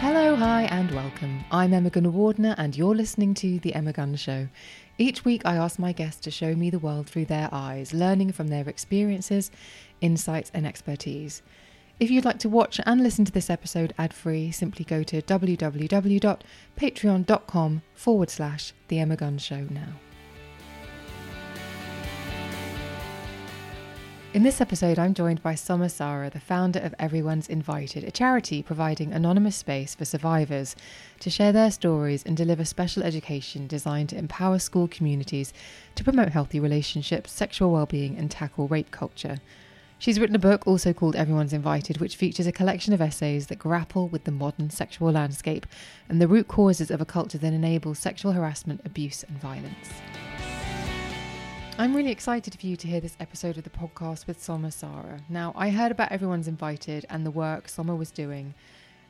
Hello, hi, and welcome. I'm Emma Gunavardhana, and you're listening to The Emma Guns Show. Each week, I ask my guests to show me the world through their eyes, learning from their experiences, insights, and expertise. If you'd like to watch and listen to this episode ad free, simply go to www.patreon.com forward slash The Emma Guns Show now. In this episode, I'm joined by Soma Sara, the founder of Everyone's Invited, a charity providing anonymous space for survivors to share their stories and deliver special education designed to empower school communities to promote healthy relationships, sexual well-being, and tackle rape culture. She's written a book also called Everyone's Invited, which features a collection of essays that grapple with the modern sexual landscape and the root causes of a culture that enables sexual harassment, abuse, and violence. I'm really excited for you to hear this episode of the podcast with Soma Sara. Now, I heard about Everyone's Invited and the work Soma was doing,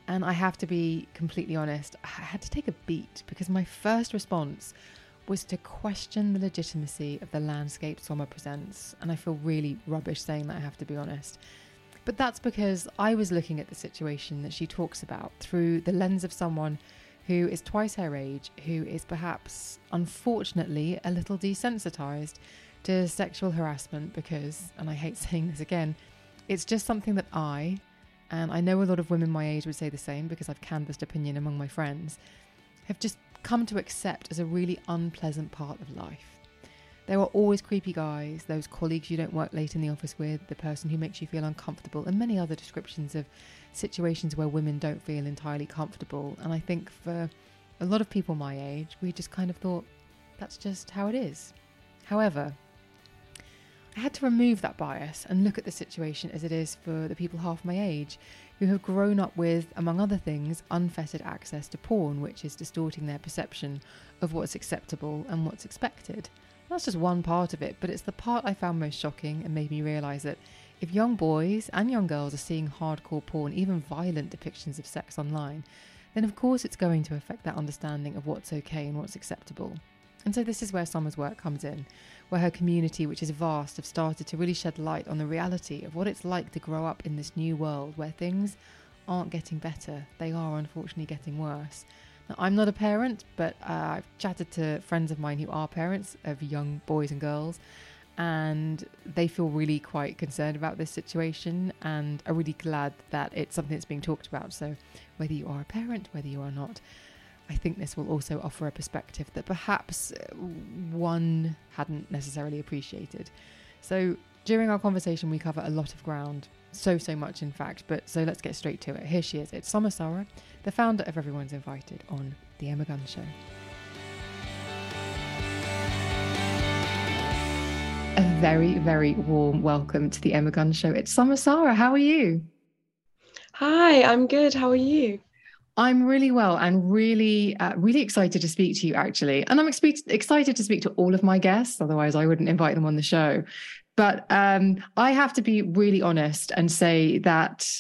and I have to be completely honest, I had to take a beat because my first response was to question the legitimacy of the landscape Soma presents, and I feel really rubbish saying that, I have to be honest. But that's because I was looking at the situation that she talks about through the lens of someone who is twice her age, who is perhaps, unfortunately, a little desensitized to sexual harassment because, and I hate saying this again, it's just something that I, and I know a lot of women my age would say the same because I've canvassed opinion among my friends, have just come to accept as a really unpleasant part of life. There are always creepy guys, those colleagues you don't work late in the office with, the person who makes you feel uncomfortable, and many other descriptions of situations where women don't feel entirely comfortable. And I think for a lot of people my age, we just kind of thought that's just how it is. However, I had to remove that bias and look at the situation as it is for the people half my age who have grown up with, among other things, unfettered access to porn, which is distorting their perception of what's acceptable and what's expected. That's just one part of it, but it's the part I found most shocking and made me realise that if young boys and young girls are seeing hardcore porn, even violent depictions of sex online, then of course it's going to affect their understanding of what's okay and what's acceptable. And so this is where Soma's work comes in, where her community, which is vast, have started to really shed light on the reality of what it's like to grow up in this new world where things aren't getting better, they are unfortunately getting worse. Now, I'm not a parent, but uh, I've chatted to friends of mine who are parents of young boys and girls, and they feel really quite concerned about this situation and are really glad that it's something that's being talked about. So, whether you are a parent, whether you are not, I think this will also offer a perspective that perhaps uh, one hadn't necessarily appreciated. So, during our conversation, we cover a lot of ground, so, so much, in fact. But so let's get straight to it. Here she is. It's Sara, the founder of Everyone's Invited on The Emma Guns Show. a very, very warm welcome to the Emma Guns Show. It's Sara. How are you? Hi, I'm good. How are you? I'm really well and really, uh, really excited to speak to you, actually. And I'm excited to speak to all of my guests, otherwise, I wouldn't invite them on the show. But um, I have to be really honest and say that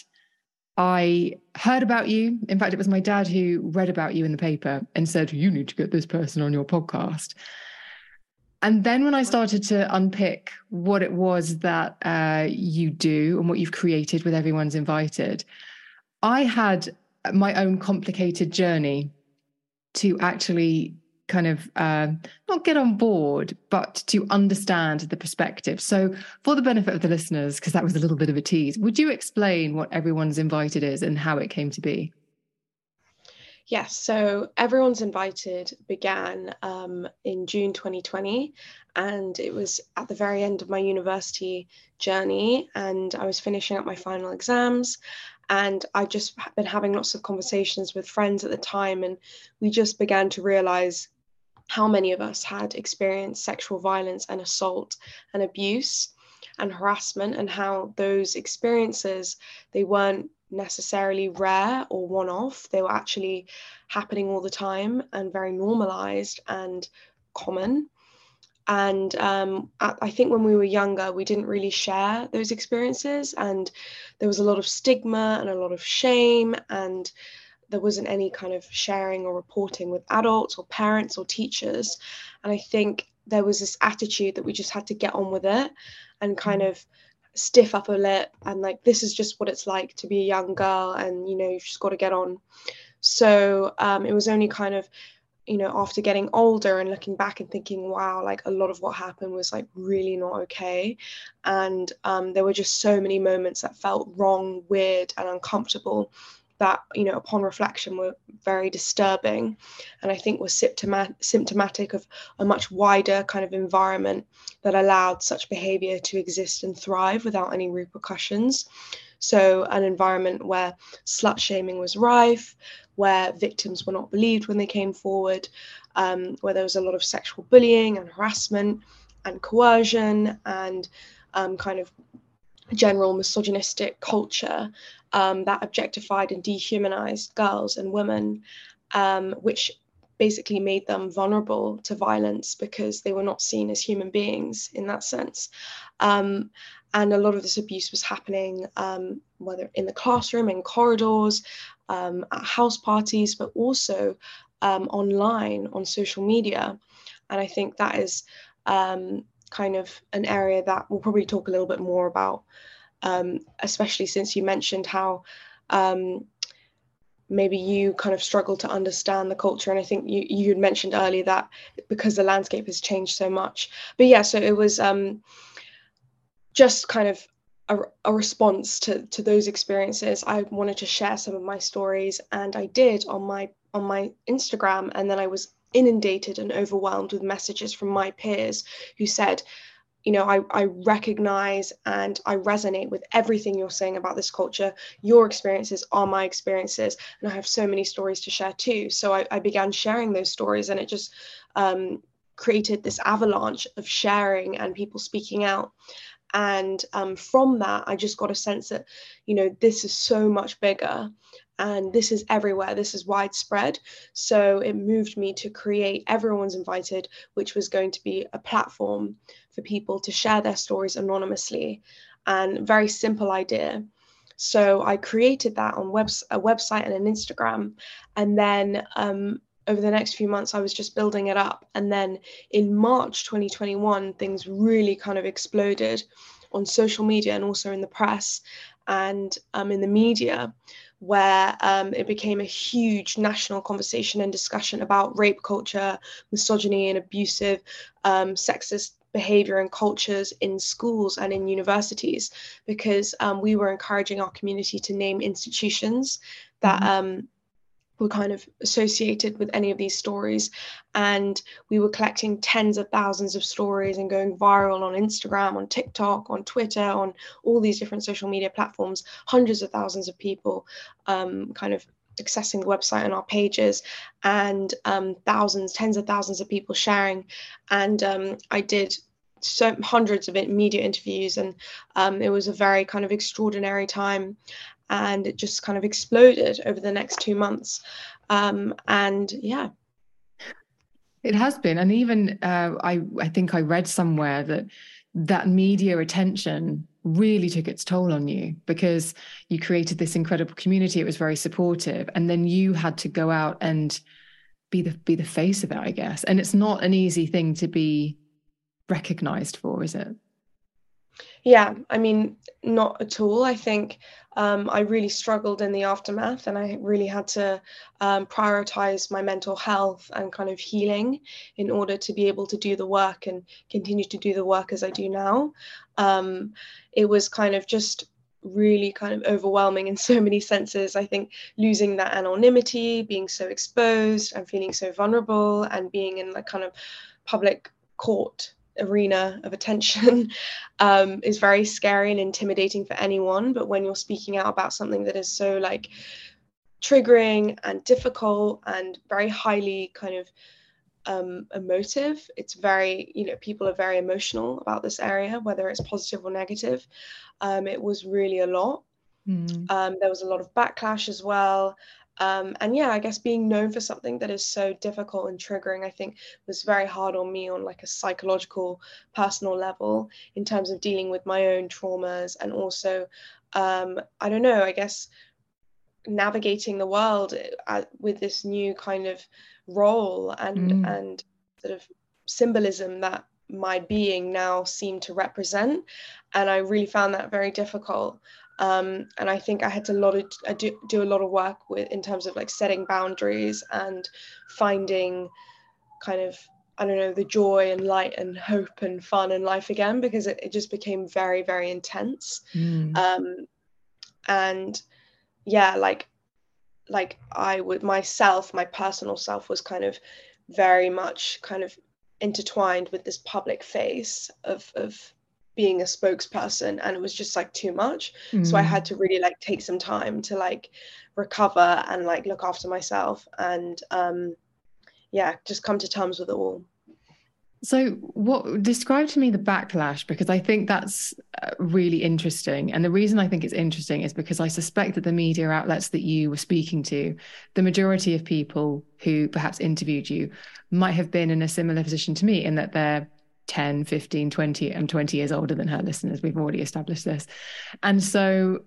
I heard about you. In fact, it was my dad who read about you in the paper and said, You need to get this person on your podcast. And then when I started to unpick what it was that uh, you do and what you've created with Everyone's Invited, I had my own complicated journey to actually kind of uh, not get on board, but to understand the perspective. So, for the benefit of the listeners, because that was a little bit of a tease, would you explain what Everyone's Invited is and how it came to be? Yes, so Everyone's Invited began um, in June 2020, and it was at the very end of my university journey, and I was finishing up my final exams. And I just been having lots of conversations with friends at the time, and we just began to realize how many of us had experienced sexual violence and assault and abuse and harassment and how those experiences they weren't necessarily rare or one off they were actually happening all the time and very normalized and common and um, I think when we were younger, we didn't really share those experiences, and there was a lot of stigma and a lot of shame, and there wasn't any kind of sharing or reporting with adults or parents or teachers. And I think there was this attitude that we just had to get on with it and kind mm. of stiff upper lip and like this is just what it's like to be a young girl and you know you've just got to get on so um, it was only kind of you know after getting older and looking back and thinking wow like a lot of what happened was like really not okay. And um, there were just so many moments that felt wrong weird and uncomfortable that you know upon reflection were very disturbing. And i think was symptomatic of a much wider kind of environment that allowed such behavior to exist and thrive without any repercussions. So an environment where slut shaming was rife where victims were not believed when they came forward um, where there was a lot of sexual bullying and harassment and coercion and um, kind of general misogynistic culture um, that objectified and dehumanized girls and women, um, which basically made them vulnerable to violence because they were not seen as human beings in that sense. Um, and a lot of this abuse was happening, um, whether in the classroom, in corridors, um, at house parties, but also um, online on social media. And I think that is kind of an area that we'll probably talk a little bit more about um, especially since you mentioned how um, maybe you kind of struggle to understand the culture. And I think you you had mentioned earlier that because the landscape has changed so much. But yeah, so it was um, just kind of a, a, response to to those experiences. I wanted to share some of my stories, and I did on my on my Instagram, and then I was inundated and overwhelmed with messages from my peers who said you know, I, I recognize and I resonate with everything you're saying about this culture. Your experiences are my experiences, and I have so many stories to share too. So I, I began sharing those stories, and it just um, created this avalanche of sharing and people speaking out. And um, from that, I just got a sense that, you know, this is so much bigger and this is everywhere. This is widespread. So it moved me to create everyone's invited which was going to be a platform for people to share their stories anonymously and very simple idea. So i created that on webs- a website and an instagram. And then um, over the next few months i was just building it up and then in march 2021 things really kind of exploded on social media and also in the press and um, in the media where um, it became a huge national conversation and discussion about rape culture, misogyny, and abusive um, sexist behavior and cultures in schools and in universities because um, we were encouraging our community to name institutions that mm-hmm. um, were kind of associated with any of these stories. And we were collecting tens of thousands of stories and going viral on Instagram, on TikTok, on Twitter, on all these different social media platforms, hundreds of thousands of people um, kind of accessing the website and our pages and um, thousands tens of thousands of people sharing. And um, i did so hundreds of media interviews and um, it was a very kind of extraordinary time and it just kind of exploded over the next two months. Um, and yeah. It has been, and even uh, I, I think I read somewhere that that media attention really took its toll on you because you created this incredible community. It was very supportive. And then you had to go out and be the be the face of it, I guess. And it's not an easy thing to be recognized for, is it? Yeah, I mean, not at all. I think um, I really struggled in the aftermath and I really had to um, prioritize my mental health and kind of healing in order to be able to do the work and continue to do the work as I do now. Um, it was kind of just really kind of overwhelming in so many senses. I think losing that anonymity, being so exposed and feeling so vulnerable and being in like kind of public court arena of attention um, is very scary and intimidating for anyone. But when you're speaking out about something that is so like triggering and difficult and very highly kind of um, emotive, it's very, you know, people are very emotional about this area, whether it's positive or negative. Um, it was really a lot. Mm. Um, there was a lot of backlash as well. Um, and yeah, I guess being known for something that is so difficult and triggering, I think was very hard on me on like a psychological, personal level in terms of dealing with my own traumas and also, um, I don't know, I guess navigating the world uh, with this new kind of role and mm. and sort of symbolism that my being now seemed to represent and i really found that very difficult um, and I think I had to lot of, I do, do a lot of work with in terms of like setting boundaries and finding kind of I don't know the joy and light and hope and fun in life again because it, it just became very very intense mm. um, and yeah like like I would myself my personal self was kind of very much kind of intertwined with this public face of of being a spokesperson and it was just like too much mm. so i had mm. to really like take some time to like recover and like look after myself and um yeah just come to terms with it all so what describe to me the backlash because i think that's uh, really interesting and the reason i think it's interesting is because i suspect that the media outlets that you were speaking to the majority of people who perhaps interviewed you might have been in a similar position to me in that they're 10, 15, 20. I'm 20 years older than her listeners. We've already established this. And so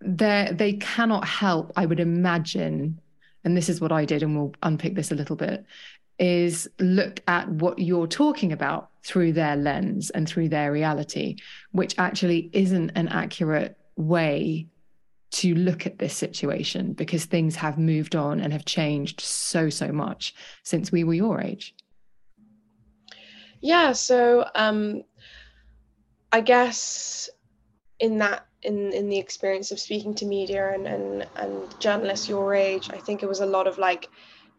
they they cannot help, I would imagine, and this is what I did, and we'll unpick this a little bit, is look at what you're talking about through their lens and through their reality, which actually isn't an accurate way to look at this situation because things have moved on and have changed so, so much since we were your age. Yeah, so um, I guess in that in in the experience of speaking to media and and and journalists your age, I think it was a lot of like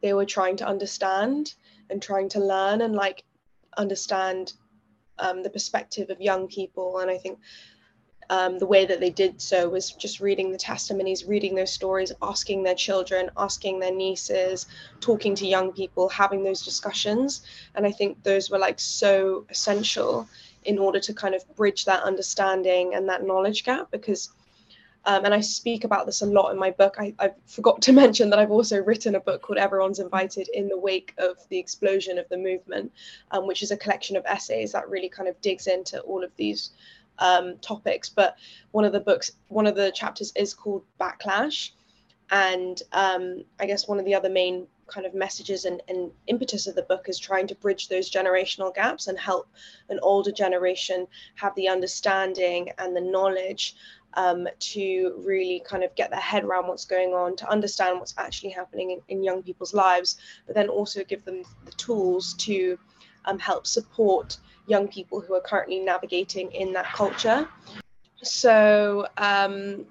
they were trying to understand and trying to learn and like understand um, the perspective of young people, and I think um, the way that they did so was just reading the testimonies, reading those stories, asking their children, asking their nieces, talking to young people, having those discussions. And I think those were like so essential in order to kind of bridge that understanding and that knowledge gap because. Um, and I speak about this a lot in my book. I, I, forgot to mention that I've also written a book called Everyone's Invited in the Wake of the Explosion of the Movement, um, which is a collection of essays that really kind of digs into all of these um, topics, but one of the books, one of the chapters is called Backlash. And um, I guess one of the other main kind of messages and, and, impetus of the book is trying to bridge those generational gaps and help an older generation have the understanding and the knowledge um, to really kind of get their head around what's going on, to understand what's actually happening in, in young people's lives, but then also give them the tools to um, help support young people who are currently navigating in that culture. So, um,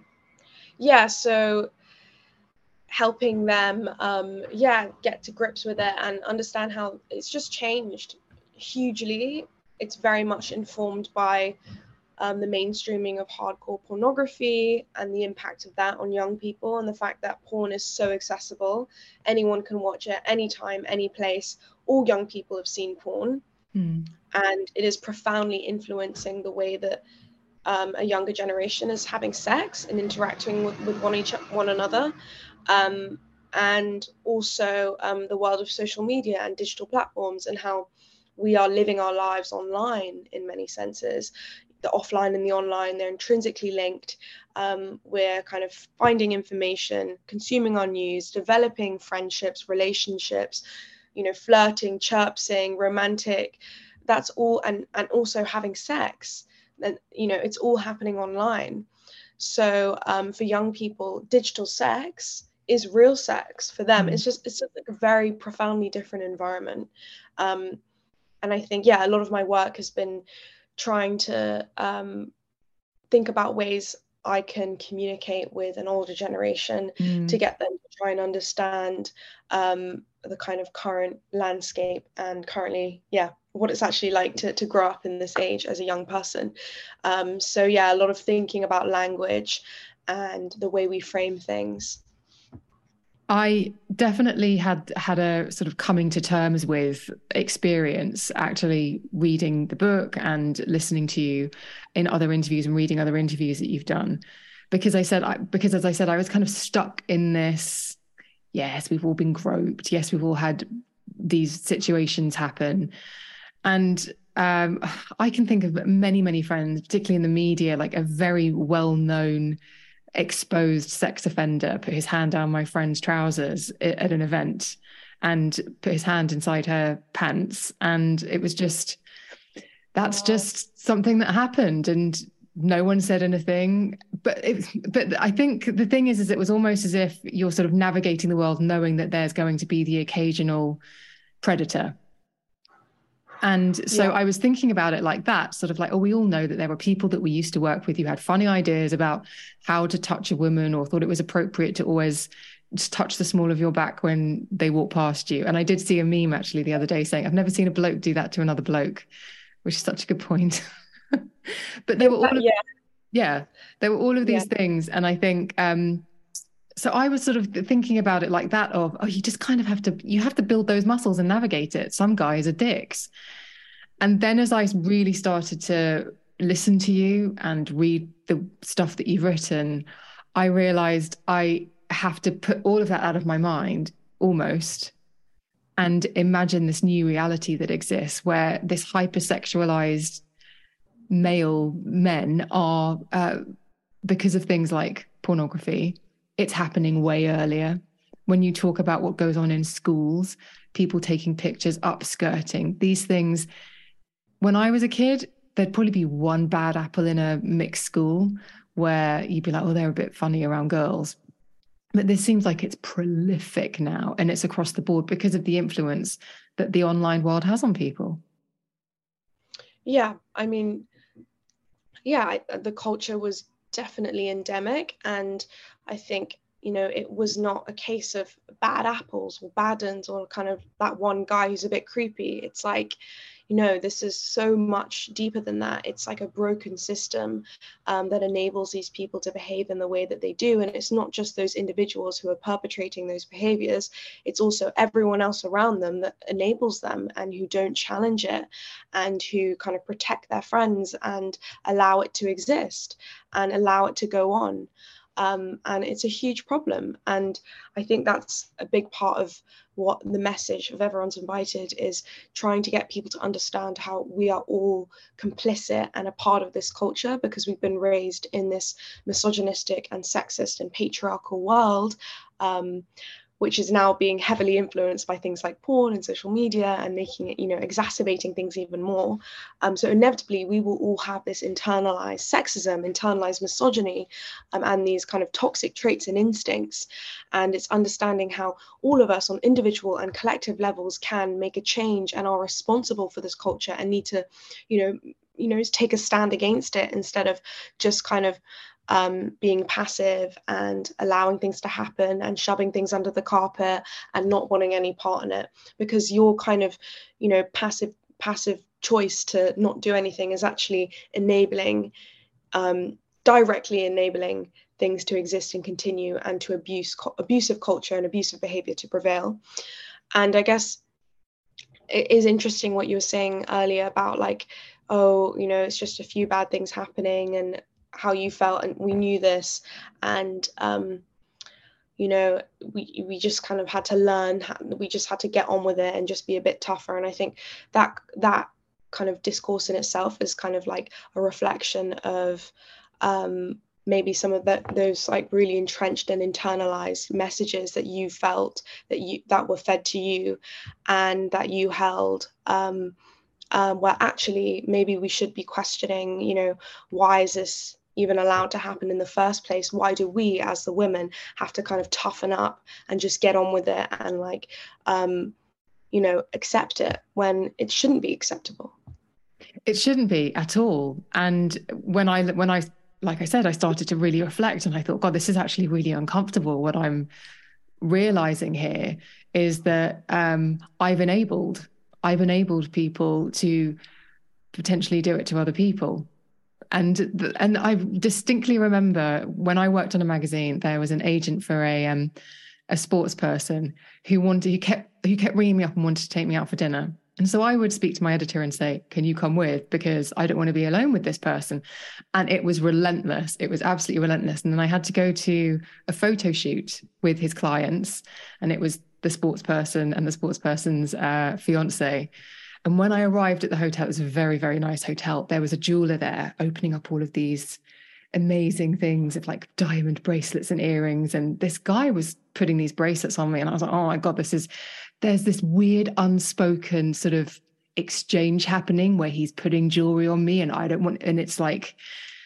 yeah, so helping them, um, yeah, get to grips with it and understand how it's just changed hugely. It's very much informed by um, the mainstreaming of hardcore pornography and the impact of that on young people, and the fact that porn is so accessible. Anyone can watch it anytime, any place. All young people have seen porn. Mm. And it is profoundly influencing the way that um, a younger generation is having sex and interacting with, with one each one another. Um, and also um, the world of social media and digital platforms and how we are living our lives online in many senses the offline and the online they're intrinsically linked um, we're kind of finding information consuming our news developing friendships relationships you know flirting chirping romantic that's all and and also having sex and you know it's all happening online so um, for young people digital sex is real sex for them mm. it's just it's like a very profoundly different environment um, and i think yeah a lot of my work has been trying to um, think about ways I can communicate with an older generation mm. to get them to try and understand um, the kind of current landscape and currently, yeah, what it's actually like to, to grow up in this age as a young person. Um, so, yeah, a lot of thinking about language and the way we frame things. I definitely had had a sort of coming to terms with experience actually reading the book and listening to you in other interviews and reading other interviews that you've done because I said I, because as I said I was kind of stuck in this yes we've all been groped. Yes we've all had these situations happen. And um, I can think of many many friends particularly in the media like a very well known exposed sex offender put his hand down my friend's trousers at an event and put his hand inside her pants. And it was just that's just something that happened. And no one said anything but it, but i think the thing is is it was almost as if you're sort of navigating the world knowing that there's going to be the occasional predator and so yeah. I was thinking about it like that, sort of like, oh, we all know that there were people that we used to work with who had funny ideas about how to touch a woman or thought it was appropriate to always just touch the small of your back when they walk past you. And I did see a meme actually the other day saying, I've never seen a bloke do that to another bloke, which is such a good point. but they were all, of, yeah. yeah, there were all of these yeah. things. And I think, um, so I was sort of thinking about it like that of, oh, you just kind of have to, you have to build those muscles and navigate it. Some guys are dicks. And then as I really started to listen to you and read the stuff that you've written, I realized I have to put all of that out of my mind almost and imagine this new reality that exists where this hypersexualized male men are, uh, because of things like pornography, it's happening way earlier. When you talk about what goes on in schools, people taking pictures, upskirting, these things. When I was a kid, there'd probably be one bad apple in a mixed school where you'd be like, oh, they're a bit funny around girls. But this seems like it's prolific now and it's across the board because of the influence that the online world has on people. Yeah, I mean, yeah, uh, the culture was definitely endemic. And I think, you know, it was not a case of bad apples or bad uns or kind of that one guy who's a bit creepy. It's like, you know, this is so much deeper than that. It's like a broken system um, that enables these people to behave in the way that they do. And it's not just those individuals who are perpetrating those behaviors, it's also everyone else around them that enables them and who don't challenge it and who kind of protect their friends and allow it to exist and allow it to go on. Um, and it's a huge problem. And I think that's a big part of what the message of everyone's invited is trying to get people to understand how we are all complicit and a part of this culture because we've been raised in this misogynistic and sexist and patriarchal world. Um, which is now being heavily influenced by things like porn and social media and making it, you know, exacerbating things even more. Um, so inevitably, we will all have this internalized sexism, internalized misogyny, um, and these kind of toxic traits and instincts. And it's understanding how all of us on individual and collective levels can make a change and are responsible for this culture and need to, you know, you know, take a stand against it instead of just kind of um, being passive and allowing things to happen and shoving things under the carpet and not wanting any part in it. Because your kind of you know passive passive choice to not do anything is actually enabling um, directly enabling things to exist and continue and to abuse abusive culture and abusive behavior to prevail. And i guess it is interesting what you were saying earlier about like oh you know it's just a few bad things happening and how you felt and we knew this and um, you know we we just kind of had to learn we just had to get on with it and just be a bit tougher and i think that that kind of discourse in itself is kind of like a reflection of um, maybe some of the, those like really entrenched and internalized messages that you felt that you that were fed to you and that you held um, um, where actually maybe we should be questioning you know why is this even allowed to happen in the first place? Why do we as the women have to kind of toughen up and just get on with it and like um, you know accept it when it shouldn't be acceptable? It shouldn't be at all. And when i when i like i said i started to really reflect and i thought god this is actually really uncomfortable. What i'm realizing here is that um, i've enabled i've enabled people to potentially do it to other people and and I distinctly remember when I worked on a magazine, there was an agent for a um, a sports person who wanted who kept who kept ringing me up and wanted to take me out for dinner. And so I would speak to my editor and say, Can you come with? Because I don't want to be alone with this person. And it was relentless. It was absolutely relentless. And then I had to go to a photo shoot with his clients, and it was the sports person and the sports person's uh, fiance. And when I arrived at the hotel, it was a very, very nice hotel. There was a jeweler there opening up all of these amazing things of like diamond bracelets and earrings. And this guy was putting these bracelets on me. And I was like, oh my God, this is, there's this weird unspoken sort of exchange happening where he's putting jewelry on me and I don't want, and it's like,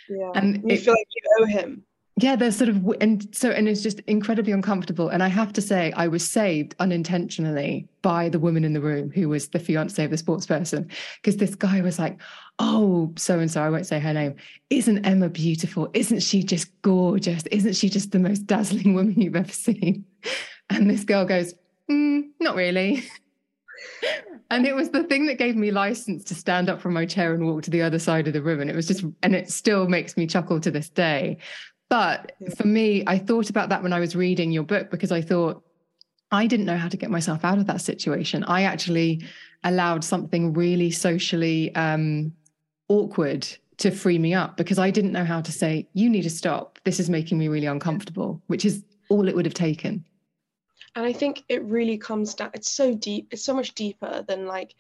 yeah. and you it, feel like you owe him yeah there's sort of and so and it's just incredibly uncomfortable. And i have to say i was saved unintentionally by the woman in the room who was the fiance of the sports person because this guy was like oh so and so i won't say her name. Isn't emma beautiful? Isn't she just gorgeous? Isn't she just the most dazzling woman you've ever seen? And this girl goes mm, not really. And it was the thing that gave me license to stand up from my chair and walk to the other side of the room and it was just and it still makes me chuckle to this day but for me, I thought about that when I was reading your book because I thought I didn't know how to get myself out of that situation. I actually allowed something really socially um, awkward to free me up because I didn't know how to say, you need to stop. This is making me really uncomfortable, which is all it would have taken. And I think it really comes down, it's so deep, it's so much deeper than like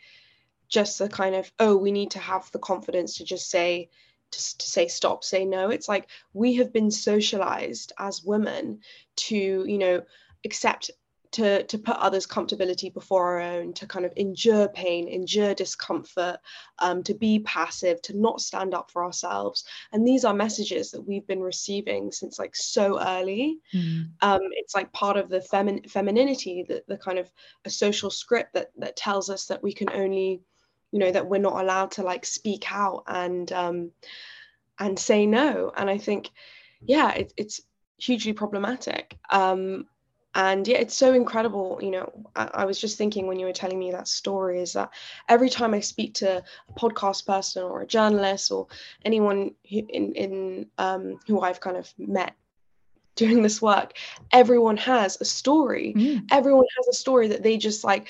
just the kind of, oh, we need to have the confidence to just say, to, to say stop say no. It's like we have been socialized as women to you know accept to to put others comfortability before our own to kind of endure pain endure discomfort um, to be passive to not stand up for ourselves. And these are messages that we've been receiving since like so early. Mm. um, it's like part of the femin- femininity the, the kind of a social script that that tells us that we can only you know that we're not allowed to like speak out and um and say no. And i think yeah it, it's hugely problematic. Um and yeah it's so incredible you know I, I, was just thinking when you were telling me that story is that every time i speak to a podcast person or a journalist or anyone who, in in um, who i've kind of met doing this work everyone has a story mm. everyone has a story that they just like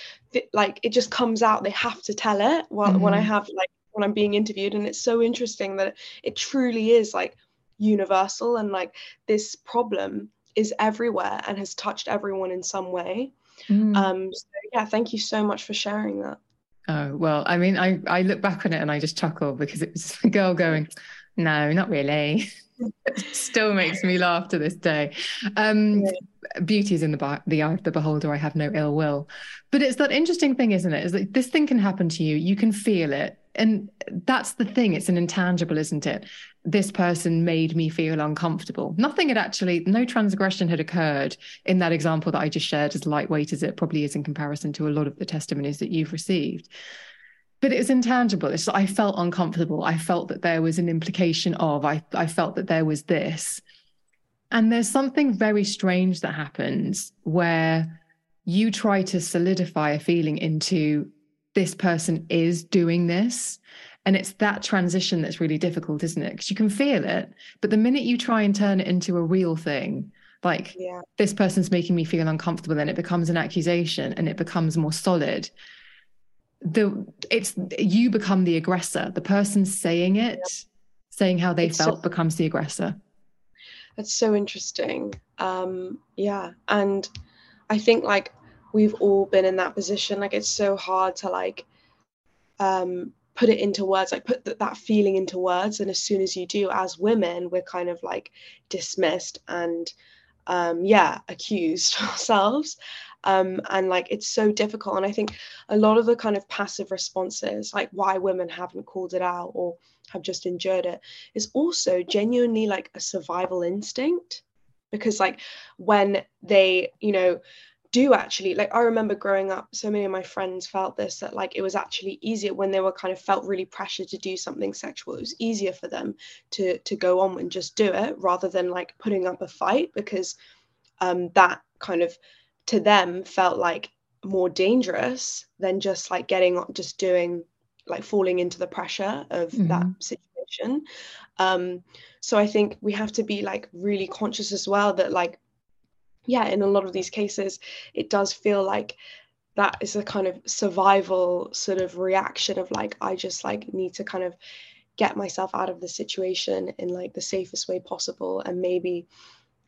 like it just comes out they have to tell it while, mm-hmm. when i mm-hmm. have like when i'm being interviewed and it's so interesting that it truly is like universal and like this problem is everywhere and has touched everyone in some way mm. um so yeah thank you so much for sharing that oh well i mean i i look back on it and i just chuckle because it was a girl going no not really still makes me laugh to this day. Um, yeah. Beauty is in the, the eye of the beholder. I have no ill will. But it's that interesting thing, isn't it? Is that this thing can happen to you. You can feel it. And that's the thing. It's an intangible, isn't it? This person made me feel uncomfortable. Nothing had actually, no transgression had occurred in that example that I just shared, as lightweight as it probably is in comparison to a lot of the testimonies that you've received but it was intangible. It's I felt uncomfortable. I felt that there was an implication of. I I felt that there was this, and there's something very strange that happens where you try to solidify a feeling into this person is doing this. And it's that transition that's really difficult, isn't it? Because you can feel it. But the minute you try and turn it into a real thing, like yeah. this person's making me feel uncomfortable, then it becomes an accusation and it becomes more solid the it's you become the aggressor. The person saying it saying how they it's felt so, becomes the aggressor. That's so interesting. Um yeah. And i think like we've all been in that position. Like it's so hard to like um put it into words like put th- that feeling into words. And as soon as you do as women we're kind of like dismissed and um yeah accused ourselves um and like it's so difficult and i think a lot of the kind of passive responses like why women haven't called it out or have just endured it is also genuinely like a survival instinct. Because like when they you know do actually like i remember growing up so many of my friends felt this that like it was actually easier when they were kind of felt really pressured to do something sexual. It was easier for them to to go on and just do it rather than like putting up a fight because um that kind of to them felt like more dangerous than just like getting just doing like falling into the pressure of mm-hmm. that situation um so i think we have to be like really conscious as well that like yeah, in a lot of these cases, it does feel like that is a kind of survival sort of reaction of like, I just like need to kind of get myself out of the situation in like the safest way possible. And maybe,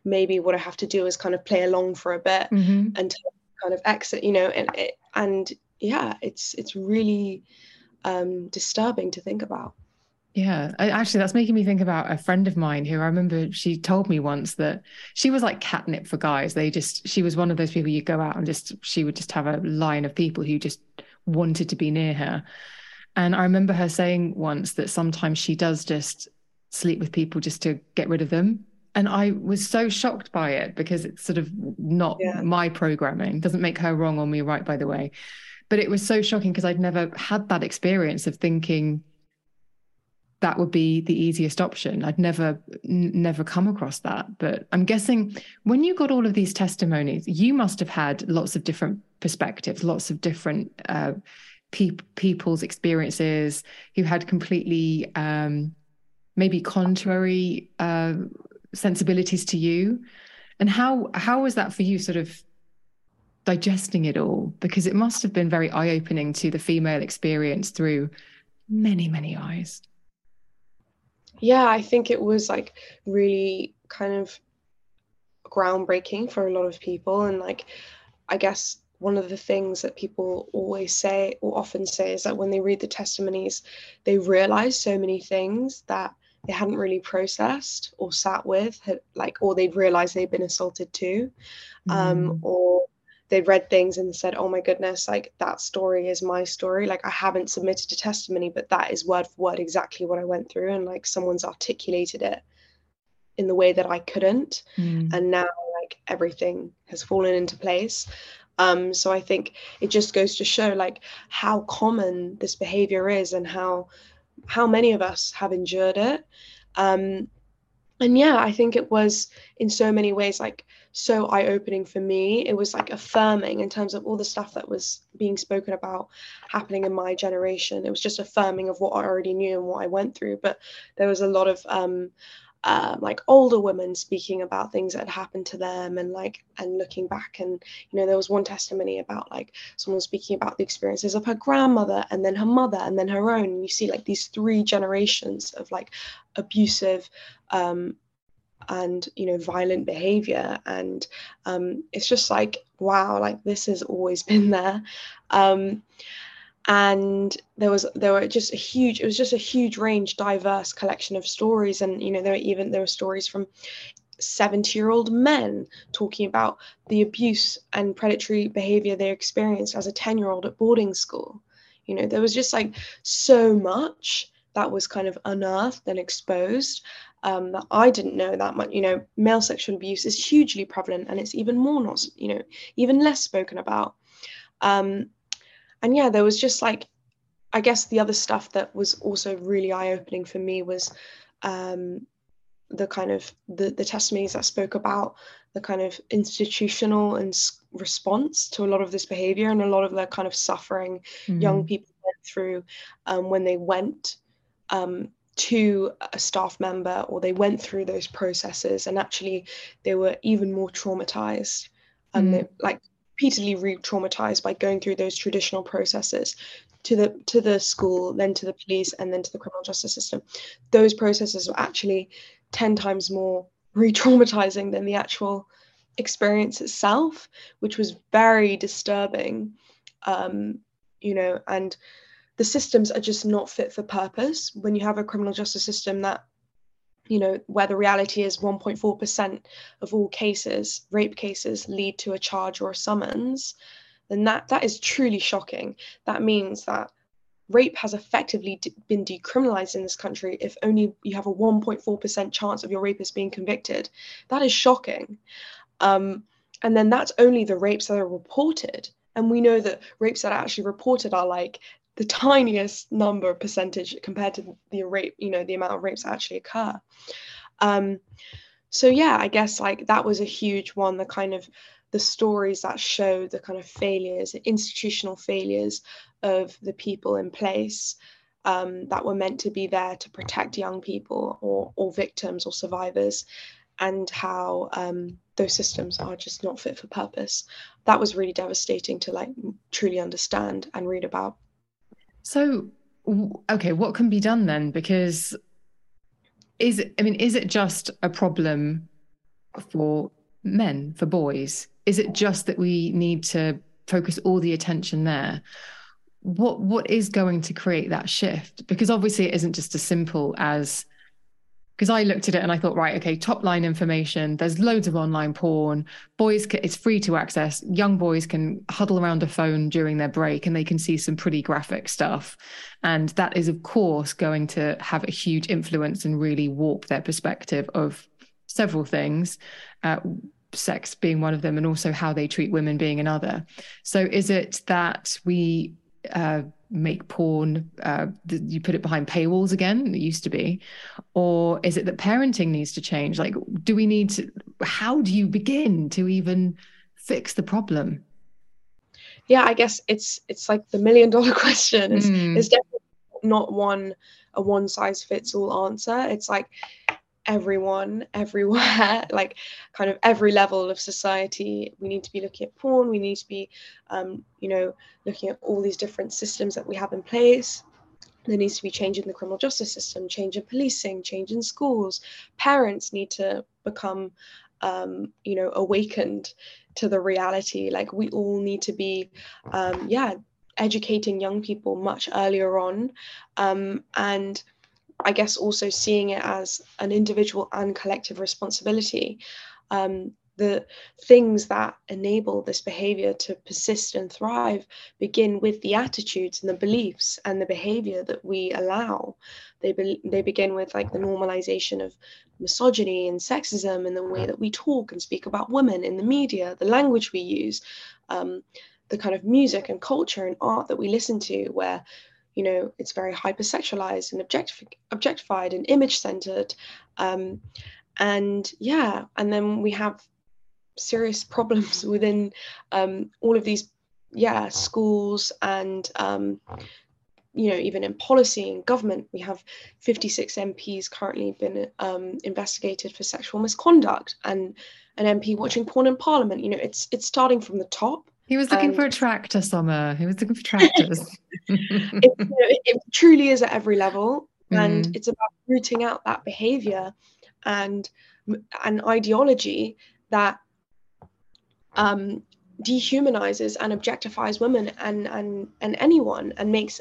maybe what I have to do is kind of play along for a bit mm-hmm. until kind of exit, you know, and, it, and yeah, it's, it's really um, disturbing to think about. Yeah, actually, that's making me think about a friend of mine who I remember she told me once that she was like catnip for guys. They just, she was one of those people you go out and just, she would just have a line of people who just wanted to be near her. And I remember her saying once that sometimes she does just sleep with people just to get rid of them. And I was so shocked by it because it's sort of not yeah. my programming. Doesn't make her wrong or me right, by the way. But it was so shocking because I'd never had that experience of thinking, that would be the easiest option. I'd never n- never come across that, but I'm guessing when you got all of these testimonies, you must have had lots of different perspectives, lots of different uh, pe- people's experiences who had completely um, maybe contrary uh, sensibilities to you. And how how was that for you, sort of digesting it all? Because it must have been very eye opening to the female experience through many many eyes yeah i think it was like really kind of groundbreaking for a lot of people and like i guess one of the things that people always say or often say is that when they read the testimonies they realize so many things that they hadn't really processed or sat with had, like or they'd realized they'd been assaulted too um, mm. or they'd read things and said, oh my goodness, like that story is my story. Like I haven't submitted a testimony, but that is word for word exactly what I went through. And like someone's articulated it in the way that I couldn't. Mm. And now like everything has fallen into place. Um, so I think it just goes to show like how common this behavior is and how how many of us have endured it. Um, and yeah, I think it was in so many ways like so eye opening for me. It was like affirming in terms of all the stuff that was being spoken about happening in my generation. It was just affirming of what I already knew and what I went through. But there was a lot of um, uh, like older women speaking about things that had happened to them and like and looking back and you know there was one testimony about like someone speaking about the experiences of her grandmother and then her mother and then her own. And you see like these three generations of like abusive um, and you know violent behavior. And um, it's just like wow like this has always been there. Um, and there was there were just a huge it was just a huge range diverse collection of stories and you know there were even there were stories from 70 year old men talking about the abuse and predatory behavior they experienced as a 10 year old at boarding school you know there was just like so much that was kind of unearthed and exposed um, that I didn't know that much. You know, male sexual abuse is hugely prevalent, and it's even more not, you know, even less spoken about. Um, and yeah, there was just like, I guess the other stuff that was also really eye opening for me was um, the kind of the the testimonies that spoke about the kind of institutional and response to a lot of this behavior and a lot of the kind of suffering mm-hmm. young people went through um, when they went um, to a staff member or they went through those processes and actually they were even more traumatized and mm. they like repeatedly re-traumatized by going through those traditional processes to the to the school then to the police and then to the criminal justice system. Those processes were actually 10 times more re-traumatizing than the actual experience itself which was very disturbing um you know and the systems are just not fit for purpose. When you have a criminal justice system that you know where the reality is 1.4% of all cases rape cases lead to a charge or a summons then that that is truly shocking. That means that rape has effectively d- been decriminalized in this country if only you have a 1.4% chance of your rapist being convicted. That is shocking. Um, and then that's only the rapes that are reported. And we know that rapes that are actually reported are like the tiniest number of percentage compared to the rape you know the amount of rapes that actually occur. Um, so yeah i guess like that was a huge one the kind of the stories that show the kind of failures institutional failures of the people in place um, that were meant to be there to protect young people or, or victims or survivors and how um, those systems are just not fit for purpose. That was really devastating to like truly understand and read about so okay what can be done then? Because is i mean is it just a problem for men for boys? Is it just that we need to focus all the attention there? What what is going to create that shift? Because obviously it isn't just as simple as because I looked at it and I thought, right, okay, top line information. There's loads of online porn. Boys, can, it's free to access. Young boys can huddle around a phone during their break and they can see some pretty graphic stuff. And that is, of course, going to have a huge influence and really warp their perspective of several things. Uh, sex being one of them, and also how they treat women being another. So, is it that we uh, make porn uh, you put it behind paywalls again it used to be? Or is it that parenting needs to change? Like do we need to how do you begin to even fix the problem? Yeah i guess it's it's like the million dollar question it's, mm. it's definitely not one a one size fits all answer. It's like everyone everywhere like kind of every level of society. We need to be looking at porn. We need to be um, you know looking at all these different systems that we have in place. There needs to be change in the criminal justice system change in policing change in schools. Parents need to become um, you know awakened to the reality. Like we all need to be um, yeah educating young people much earlier on. Um, and I guess also seeing it as an individual and collective responsibility. Um, the things that enable this behavior to persist and thrive begin with the attitudes and the beliefs and the behavior that we allow. They, be, they begin with like the normalization of misogyny and sexism and the way that we talk and speak about women in the media, the language we use, um, the kind of music and culture and art that we listen to, where you know it's very hypersexualized and objectif- objectified and image centered um, and yeah and then we have serious problems within um, all of these yeah schools and um, you know even in policy and government we have 56 mps currently been um, investigated for sexual misconduct and an mp watching porn in parliament. You know it's it's starting from the top he was looking and, for a tractor, Soma. He was looking for tractors. it, you know, it, truly is at every level, mm. and it's about rooting out that behavior and an ideology that um, dehumanizes and objectifies women and and and anyone and makes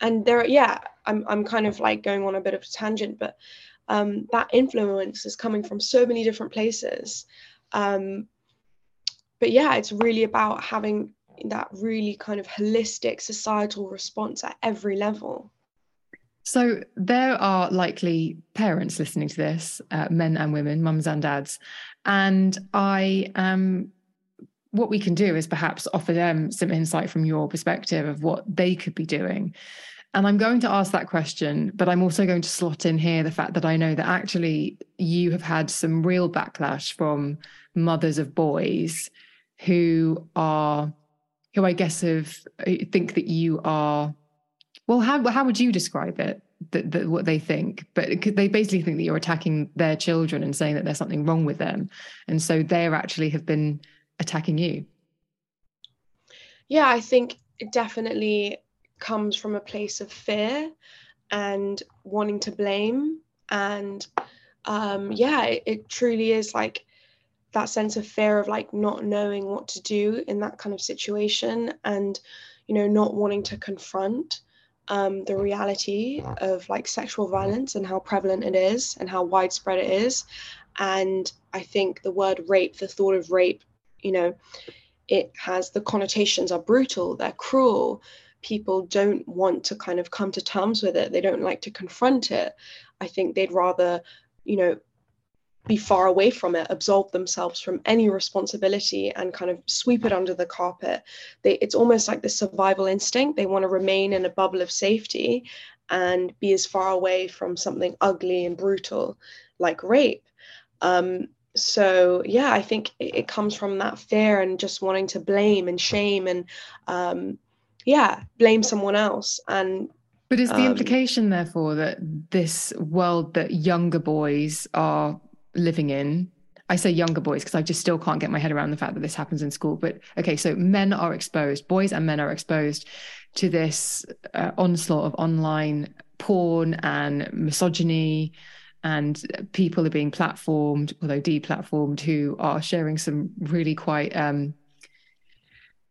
and there yeah i'm i'm kind of like going on a bit of a tangent but um, that influence is coming from so many different places. Um, but yeah, it's really about having that really kind of holistic societal response at every level. So there are likely parents listening to this, uh, men and women, mums and dads, and I am. What we can do is perhaps offer them some insight from your perspective of what they could be doing. And I'm going to ask that question, but I'm also going to slot in here the fact that I know that actually you have had some real backlash from mothers of boys who are who I guess have uh, think that you are well how how would you describe it that, that what they think but they basically think that you're attacking their children and saying that there's something wrong with them and so they actually have been attacking you? Yeah I think it definitely comes from a place of fear and wanting to blame. And um yeah it, it truly is like that sense of fear of like not knowing what to do in that kind of situation and you know not wanting to confront um, the reality of like sexual violence and how prevalent it is and how widespread it is. And i think the word rape the thought of rape you know it has the connotations are brutal they're cruel people don't want to kind of come to terms with it they don't like to confront it i think they'd rather you know be far away from it, absolve themselves from any responsibility and kind of sweep it under the carpet. They, it's almost like the survival instinct. They want to remain in a bubble of safety and be as far away from something ugly and brutal like rape. Um, so yeah, I think it, it, comes from that fear and just wanting to blame and shame and um, yeah, blame someone else and but is the um, implication, therefore, that this world that younger boys are living in I say younger boys because I just still can't get my head around the fact that this happens in school. But okay, so men are exposed, boys and men are exposed to this uh, onslaught of online porn and misogyny, and people are being platformed, although deplatformed, who are sharing some really quite um,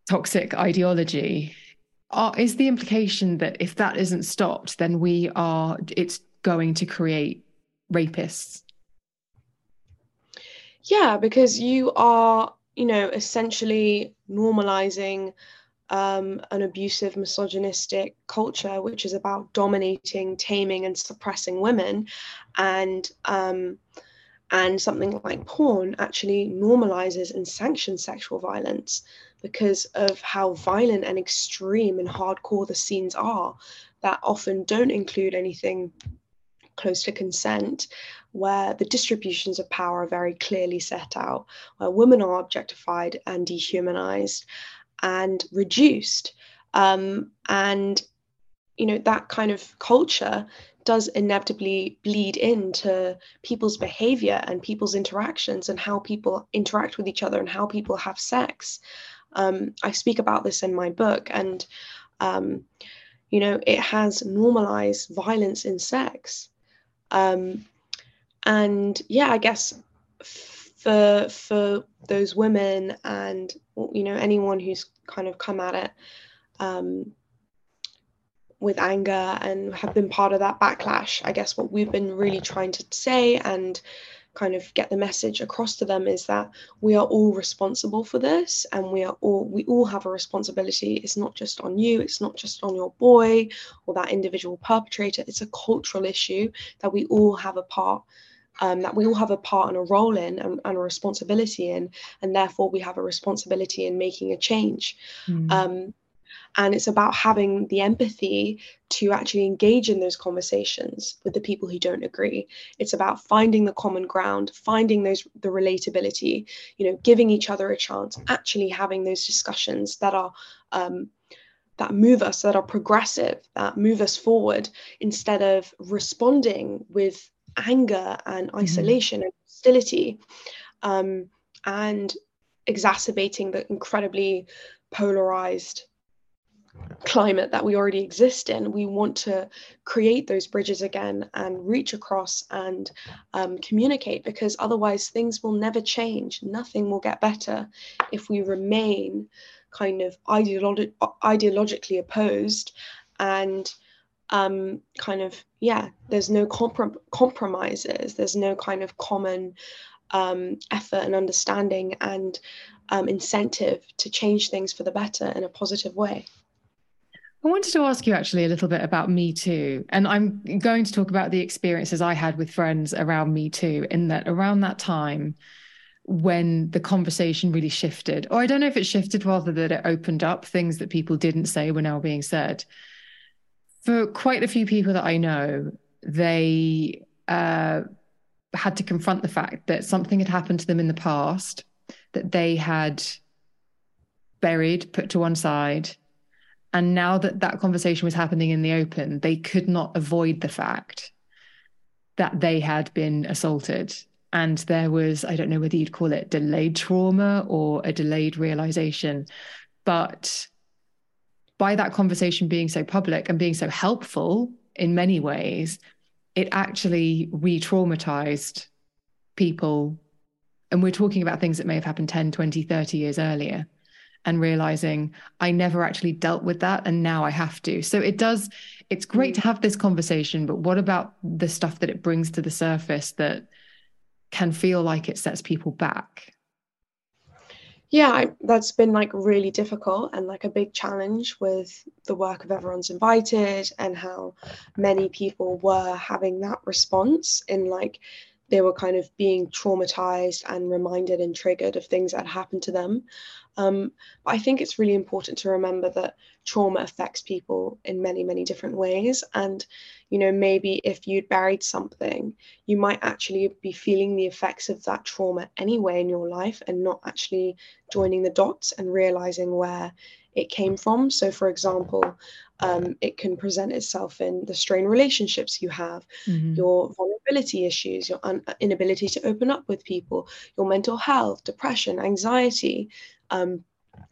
toxic ideology. Are, is the implication that if that isn't stopped, then we are, it's going to create rapists? Yeah, because you are, you know, essentially normalizing um, an abusive, misogynistic culture, which is about dominating, taming, and suppressing women, and um, and something like porn actually normalizes and sanctions sexual violence because of how violent and extreme and hardcore the scenes are that often don't include anything close to consent, where the distributions of power are very clearly set out, where women are objectified and dehumanized and reduced. Um, and, you know, that kind of culture does inevitably bleed into people's behavior and people's interactions and how people interact with each other and how people have sex. Um, I speak about this in my book, and um, you know, it has normalized violence in sex. Um, and yeah, I guess for for those women and you know anyone who's kind of come at it um, with anger and have been part of that backlash, I guess what we've been really trying to say and kind of get the message across to them is that we are all responsible for this and we are all we all have a responsibility. It's not just on you it's not just on your boy or that individual perpetrator. It's a cultural issue that we all have a part um, that we all have a part and a role in and, and, a responsibility in and therefore we have a responsibility in making a change mm. um, and it's about having the empathy to actually engage in those conversations with the people who don't agree it's about finding the common ground finding those the relatability you know giving each other a chance actually having those discussions that are um, that move us that are progressive that move us forward instead of responding with anger and mm-hmm. isolation mm-hmm. and hostility um, and exacerbating the incredibly polarized climate that we already exist in. We want to create those bridges again and reach across and um, communicate because otherwise things will never change. Nothing will get better if we remain kind of ideolo- ideologically opposed and um, kind of yeah there's no comprom- compromises. There's no kind of common um, effort and understanding and um, incentive to change things for the better in a positive way. I wanted to ask you actually a little bit about Me Too. And I'm going to talk about the experiences I had with friends around Me Too, in that around that time, when the conversation really shifted, or I don't know if it shifted rather that it opened up things that people didn't say were now being said for quite a few people that I know, they uh, had to confront the fact that something had happened to them in the past that they had buried, put to one side. And now that that conversation was happening in the open, they could not avoid the fact that they had been assaulted. And there was, I don't know whether you'd call it delayed trauma or a delayed realization, but by that conversation being so public and being so helpful in many ways, it actually re traumatized people. And we're talking about things that may have happened 10, 20, 30 years earlier and realizing I never actually dealt with that and now I have to. So it does, it's great to have this conversation, but what about the stuff that it brings to the surface that can feel like it sets people back? Yeah I, that's been like really difficult and like a big challenge with the work of everyone's invited and how many people were having that response in like they were kind of being traumatized and reminded and triggered of things that happened to them um, but I think it's really important to remember that trauma affects people in many, many different ways. And, you know, maybe if you'd buried something, you might actually be feeling the effects of that trauma anyway in your life and not actually joining the dots and realizing where it came from. So, for example, um, it can present itself in the strained relationships you have, mm-hmm. your vulnerability issues, your un- inability to open up with people, your mental health, depression, anxiety, um,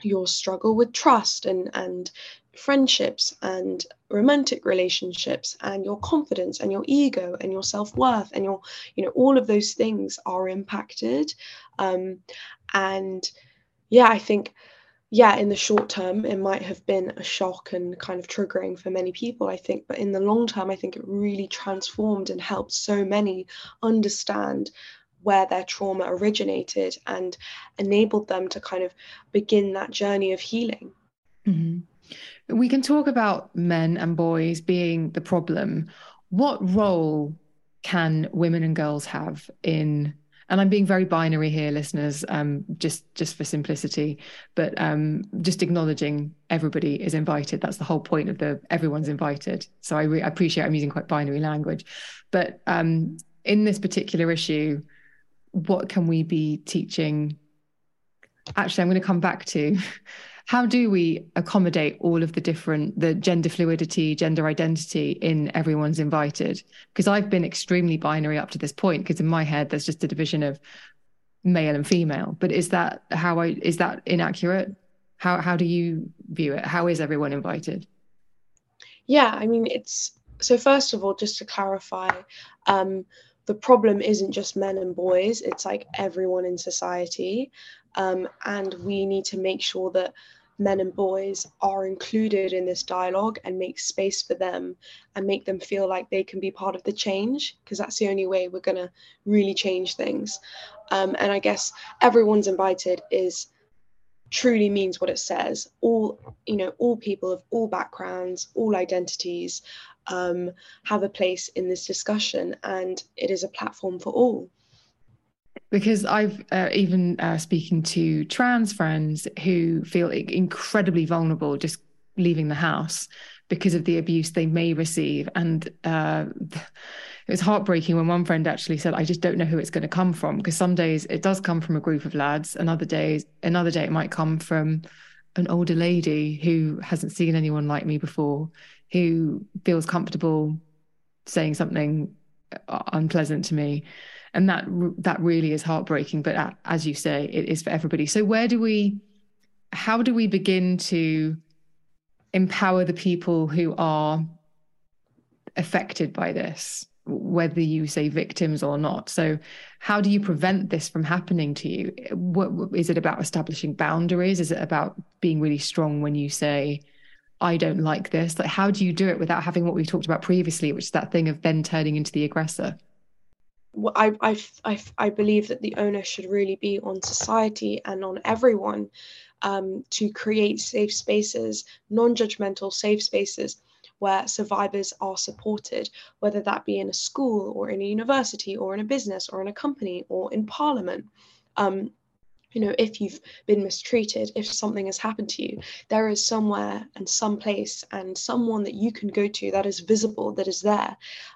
your struggle with trust and and friendships and romantic relationships and your confidence and your ego and your self-worth and your you know all of those things are impacted. Um, and yeah i think yeah in the short term it might have been a shock and kind of triggering for many people i think. But in the long term i think it really transformed and helped so many understand where their trauma originated and enabled them to kind of begin that journey of healing. Mm-hmm. We can talk about men and boys being the problem. What role can women and girls have in and I'm being very binary here, listeners, um, just just for simplicity, but um, just acknowledging everybody is invited. That's the whole point of the everyone's invited. So I, re- I appreciate I'm using quite binary language, but um, in this particular issue, what can we be teaching? Actually, I'm going to come back to how do we accommodate all of the different the gender fluidity gender identity in everyone's invited? Because i've been extremely binary up to this point because in my head there's just a division of male and female. But is that how i is that inaccurate? How how do you view it? How is everyone invited? Yeah i mean it's so first of all just to clarify um the problem isn't just men and boys, it's like everyone in society. Um, and we need to make sure that men and boys are included in this dialogue and make space for them and make them feel like they can be part of the change because that's the only way we're going to really change things. Um, and I guess everyone's invited is truly means what it says all you know all people of all backgrounds all identities um, have a place in this discussion and it is a platform for all because I've uh, even uh, speaking to trans friends who feel incredibly vulnerable just leaving the house because of the abuse they may receive. And uh, it was heartbreaking when one friend actually said, "I just don't know who it's going to come from." Because some days it does come from a group of lads, and other days, another day it might come from an older lady who hasn't seen anyone like me before, who feels comfortable saying something uh, unpleasant to me. And that that really is heartbreaking but as you say it is for everybody. So where do we how do we begin to empower the people who are affected by this whether you say victims or not? So how do you prevent this from happening to you? What is it about establishing boundaries? Is it about being really strong when you say I don't like this? Like, how do you do it without having what we've talked about previously, which is that thing of then turning into the aggressor? Well, I, I, I, I believe that the onus should really be on society and on everyone um, to create safe spaces, non judgmental safe spaces where survivors are supported, whether that be in a school or in a university or in a business or in a company or in parliament. Um, you know if you've been mistreated if something has happened to you there is somewhere and some place and someone that you can go to that is visible that is there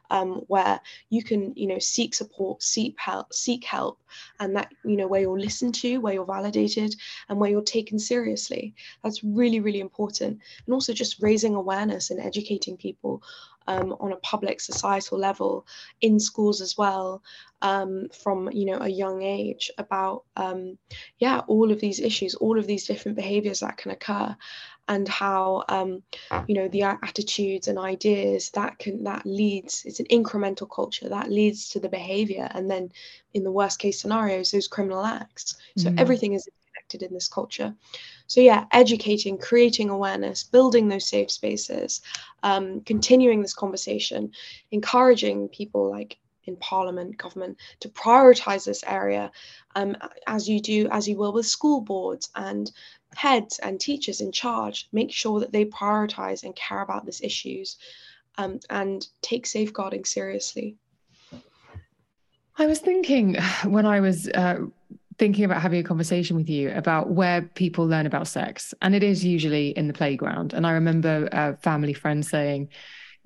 um, where you can you know seek support seek help seek help and that you know where you're listened to where you're validated and where you're taken seriously. That's really really important. And also just raising awareness and educating people um, on a public societal level in schools as well um, from you know a young age about um, yeah all of these issues all of these different behaviors that can occur and how um, you know the attitudes and ideas that can that leads it's an incremental culture that leads to the behavior and then in the worst case scenarios those criminal acts so mm. everything is in this culture. So yeah educating creating awareness building those safe spaces um, continuing this conversation encouraging people like in parliament government to prioritize this area um, as you do as you will with school boards and heads and teachers in charge. Make sure that they prioritize and care about these issues um, and take safeguarding seriously. I was thinking when i was uh, thinking about having a conversation with you about where people learn about sex and it is usually in the playground. And i remember a family friend saying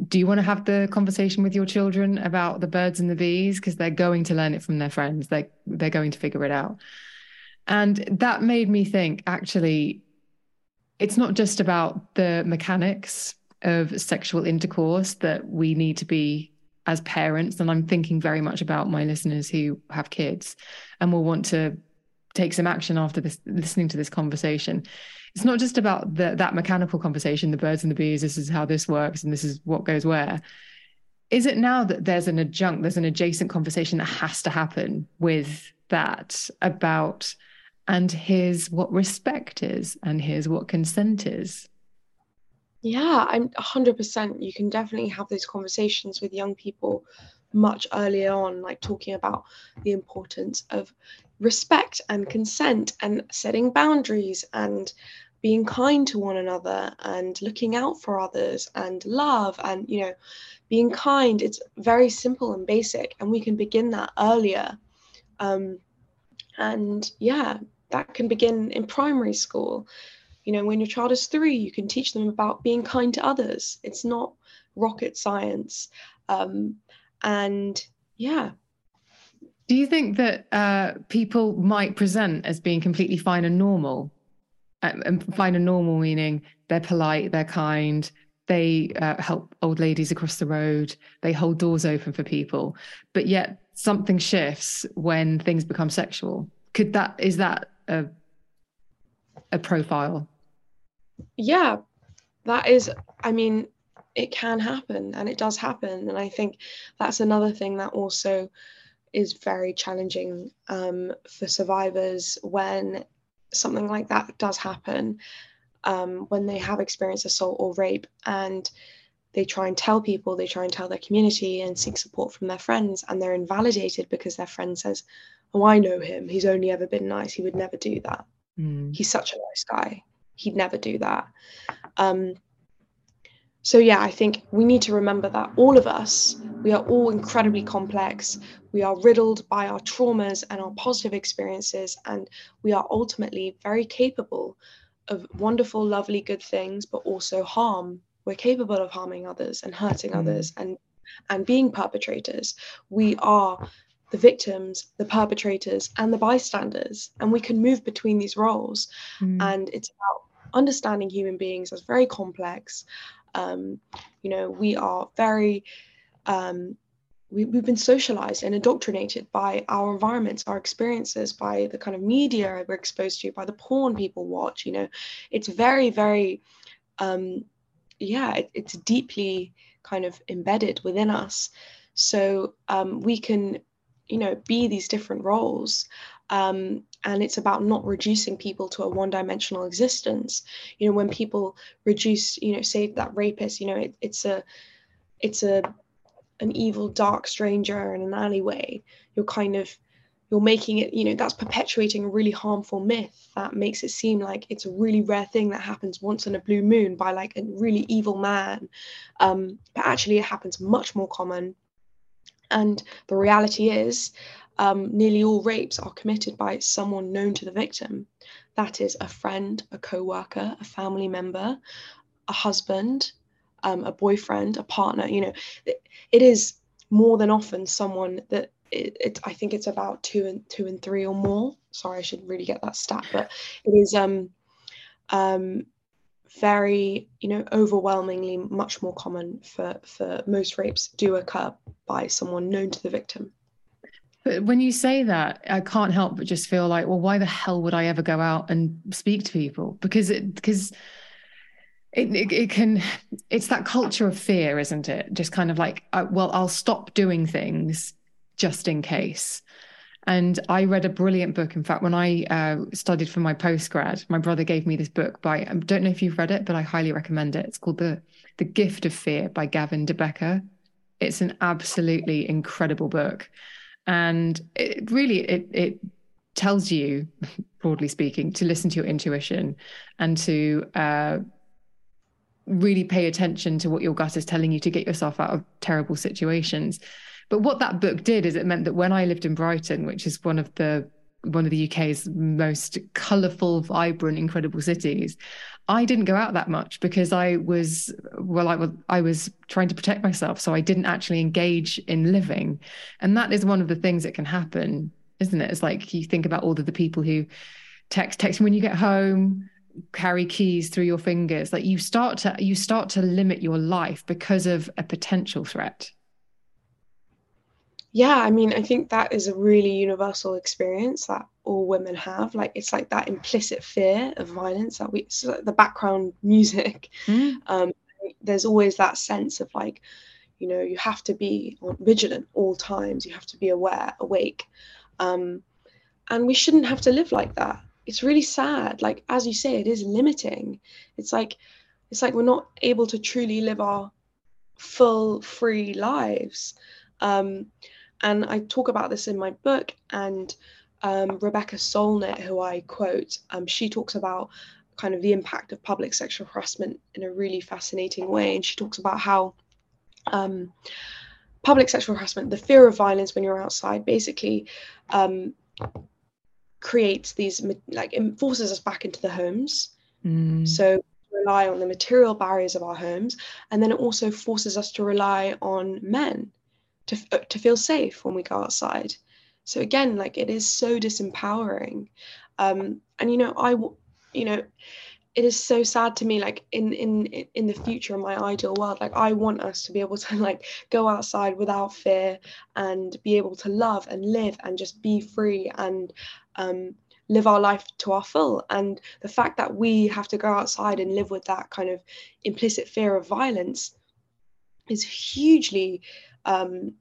do you want to have the conversation with your children about the birds and the bees? Because they're going to learn it from their friends. They they're going to figure it out. And that made me think actually it's not just about the mechanics of sexual intercourse that we need to be as parents and i'm thinking very much about my listeners who have kids and will want to take some action after this listening to this conversation. It's not just about the, that mechanical conversation the birds and the bees this is how this works and this is what goes where. Is it now that there's an adjunct there's an adjacent conversation that has to happen with that about and here's what respect is and here's what consent is yeah i'm 100% you can definitely have those conversations with young people much earlier on like talking about the importance of respect and consent and setting boundaries and being kind to one another and looking out for others and love and you know being kind. It's very simple and basic and we can begin that earlier. Um, and yeah that can begin in primary school you know when your child is three you can teach them about being kind to others it's not rocket science um, and yeah do you think that uh, people might present as being completely fine and normal? Uh, and fine and normal meaning they're polite, they're kind, they uh, help old ladies across the road, they hold doors open for people, but yet something shifts when things become sexual. Could that is that a a profile? Yeah, that is. I mean, it can happen, and it does happen, and I think that's another thing that also is very challenging um, for survivors when something like that does happen, um, when they have experienced assault or rape and they try and tell people, they try and tell their community and seek support from their friends, and they're invalidated because their friend says, Oh, I know him. He's only ever been nice. He would never do that. Mm. He's such a nice guy. He'd never do that. Um, so, yeah, I think we need to remember that all of us, we are all incredibly complex. We are riddled by our traumas and our positive experiences, and we are ultimately very capable of wonderful, lovely, good things, but also harm. We're capable of harming others and hurting mm. others and and being perpetrators. We are the victims, the perpetrators, and the bystanders, and we can move between these roles. Mm. And it's about understanding human beings as very complex um, you know, we are very, um, we, we've been socialized and indoctrinated by our environments, our experiences, by the kind of media we're exposed to, by the porn people watch. You know, it's very, very, um, yeah, it, it's deeply kind of embedded within us. So um, we can, you know, be these different roles Um, and it's about not reducing people to a one-dimensional existence. You know, when people reduce, you know, say that rapist, you know, it, it's a, it's a, an evil, dark stranger in an alleyway. You're kind of you're making it you know that's perpetuating a really harmful myth that makes it seem like it's a really rare thing that happens once in a blue moon by like a really evil man um, but actually it happens much more common and the reality is um, nearly all rapes are committed by someone known to the victim that is a friend a co-worker a family member a husband um, a boyfriend a partner you know it, it is more than often someone that it, it, I think it's about two and two and three or more. Sorry, I should really get that stat, but it is um, um, very, you know, overwhelmingly much more common for for most rapes do occur by someone known to the victim. But when you say that, I can't help but just feel like, well, why the hell would I ever go out and speak to people? Because it because it, it, it, can it's that culture of fear isn't it just kind of like uh, well i'll stop doing things just in case. And I read a brilliant book. In fact, when I uh, studied for my postgrad, my brother gave me this book by, I don't know if you've read it, but I highly recommend it. It's called The, the Gift of Fear by Gavin de Becker. It's an absolutely incredible book. And it really, it, it tells you, broadly speaking, to listen to your intuition and to uh, really pay attention to what your gut is telling you to get yourself out of terrible situations. But what that book did is it meant that when I lived in Brighton, which is one of the one of the UK's most colourful, vibrant, incredible cities, I didn't go out that much because I was well, I was I was trying to protect myself, so I didn't actually engage in living, and that is one of the things that can happen, isn't it? It's like you think about all of the people who text text when you get home carry keys through your fingers. Like you start to you start to limit your life because of a potential threat yeah i mean i think that is a really universal experience that all women have. Like it's like that implicit fear of violence that we like the background music. Mm. um, there's always that sense of like you know you have to be vigilant all times. You have to be aware awake. Um, and we shouldn't have to live like that. It's really sad. Like as you say it is limiting. It's like it's like we're not able to truly live our full free lives. Um, and I talk about this in my book. And um, Rebecca Solnit, who I quote, um, she talks about kind of the impact of public sexual harassment in a really fascinating way. And she talks about how um, public sexual harassment, the fear of violence when you're outside, basically um, creates these, like, forces us back into the homes. Mm. So rely on the material barriers of our homes and then it also forces us to rely on men to, uh, to feel safe when we go outside. So again like it is so disempowering. Um and you know i you know it is so sad to me like in in in the future in my ideal world like i want us to be able to like go outside without fear and be able to love and live and just be free and um live our life to our full. And the fact that we have to go outside and live with that kind of implicit fear of violence is hugely um,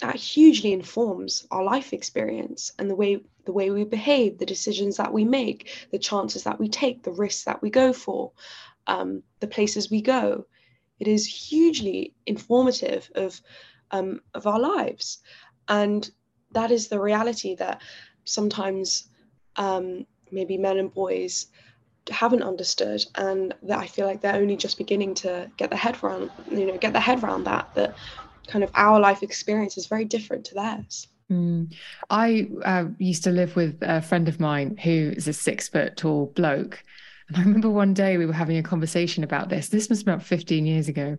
that hugely informs our life experience and the way the way we behave, the decisions that we make, the chances that we take, the risks that we go for, um, the places we go. It is hugely informative of um, of our lives, and that is the reality that sometimes um, maybe men and boys haven't understood and that I feel like they're only just beginning to get their head around you know get their head around that that kind of our life experience is very different to theirs. Mm. I uh, used to live with a friend of mine who is a six foot tall bloke. And I remember one day we were having a conversation about this. This was about 15 years ago.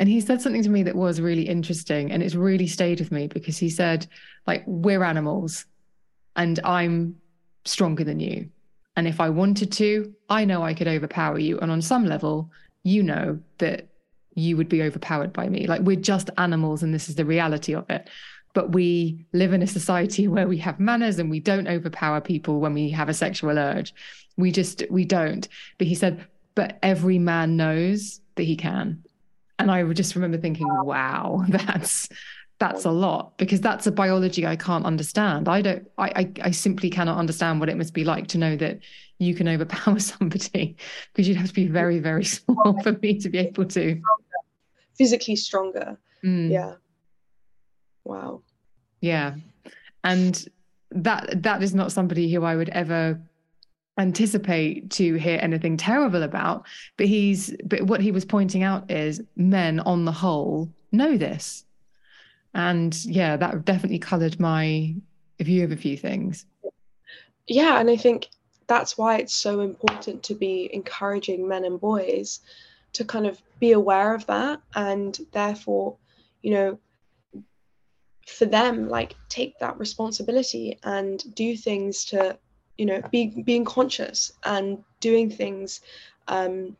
And he said something to me that was really interesting. And it's really stayed with me because he said, like, we're animals and I'm stronger than you. And if I wanted to, I know I could overpower you. And on some level, you know that you would be overpowered by me. Like we're just animals and this is the reality of it. But we live in a society where we have manners and we don't overpower people when we have a sexual urge. We just, we don't. But he said, but every man knows that he can. And I just remember thinking, wow, that's that's a lot because that's a biology I can't understand. I don't I, I, I simply cannot understand what it must be like to know that you can overpower somebody because you'd have to be very, very small for me to be able to physically stronger. Mm. Yeah. Wow. Yeah. And that that is not somebody who I would ever anticipate to hear anything terrible about but he's but what he was pointing out is men on the whole know this and yeah that definitely colored my view of a few things yeah and i think that's why it's so important to be encouraging men and boys to kind of be aware of that and therefore you know for them like take that responsibility and do things to you know be, being conscious and doing things um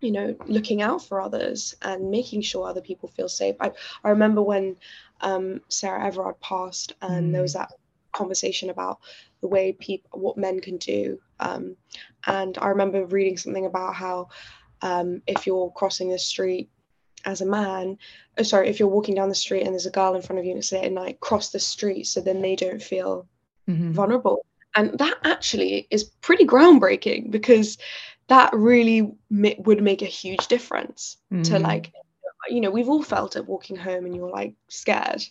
you know looking out for others and making sure other people feel safe i, I remember when um, sarah everard passed and mm. there was that conversation about the way people what men can do um, and i remember reading something about how um, if you're crossing the street as a man oh, sorry if you're walking down the street and there's a girl in front of you and it's late at night cross the street so then they don't feel mm-hmm. vulnerable and that actually is pretty groundbreaking because that really ma- would make a huge difference mm. to like you know we've all felt it walking home and you're like scared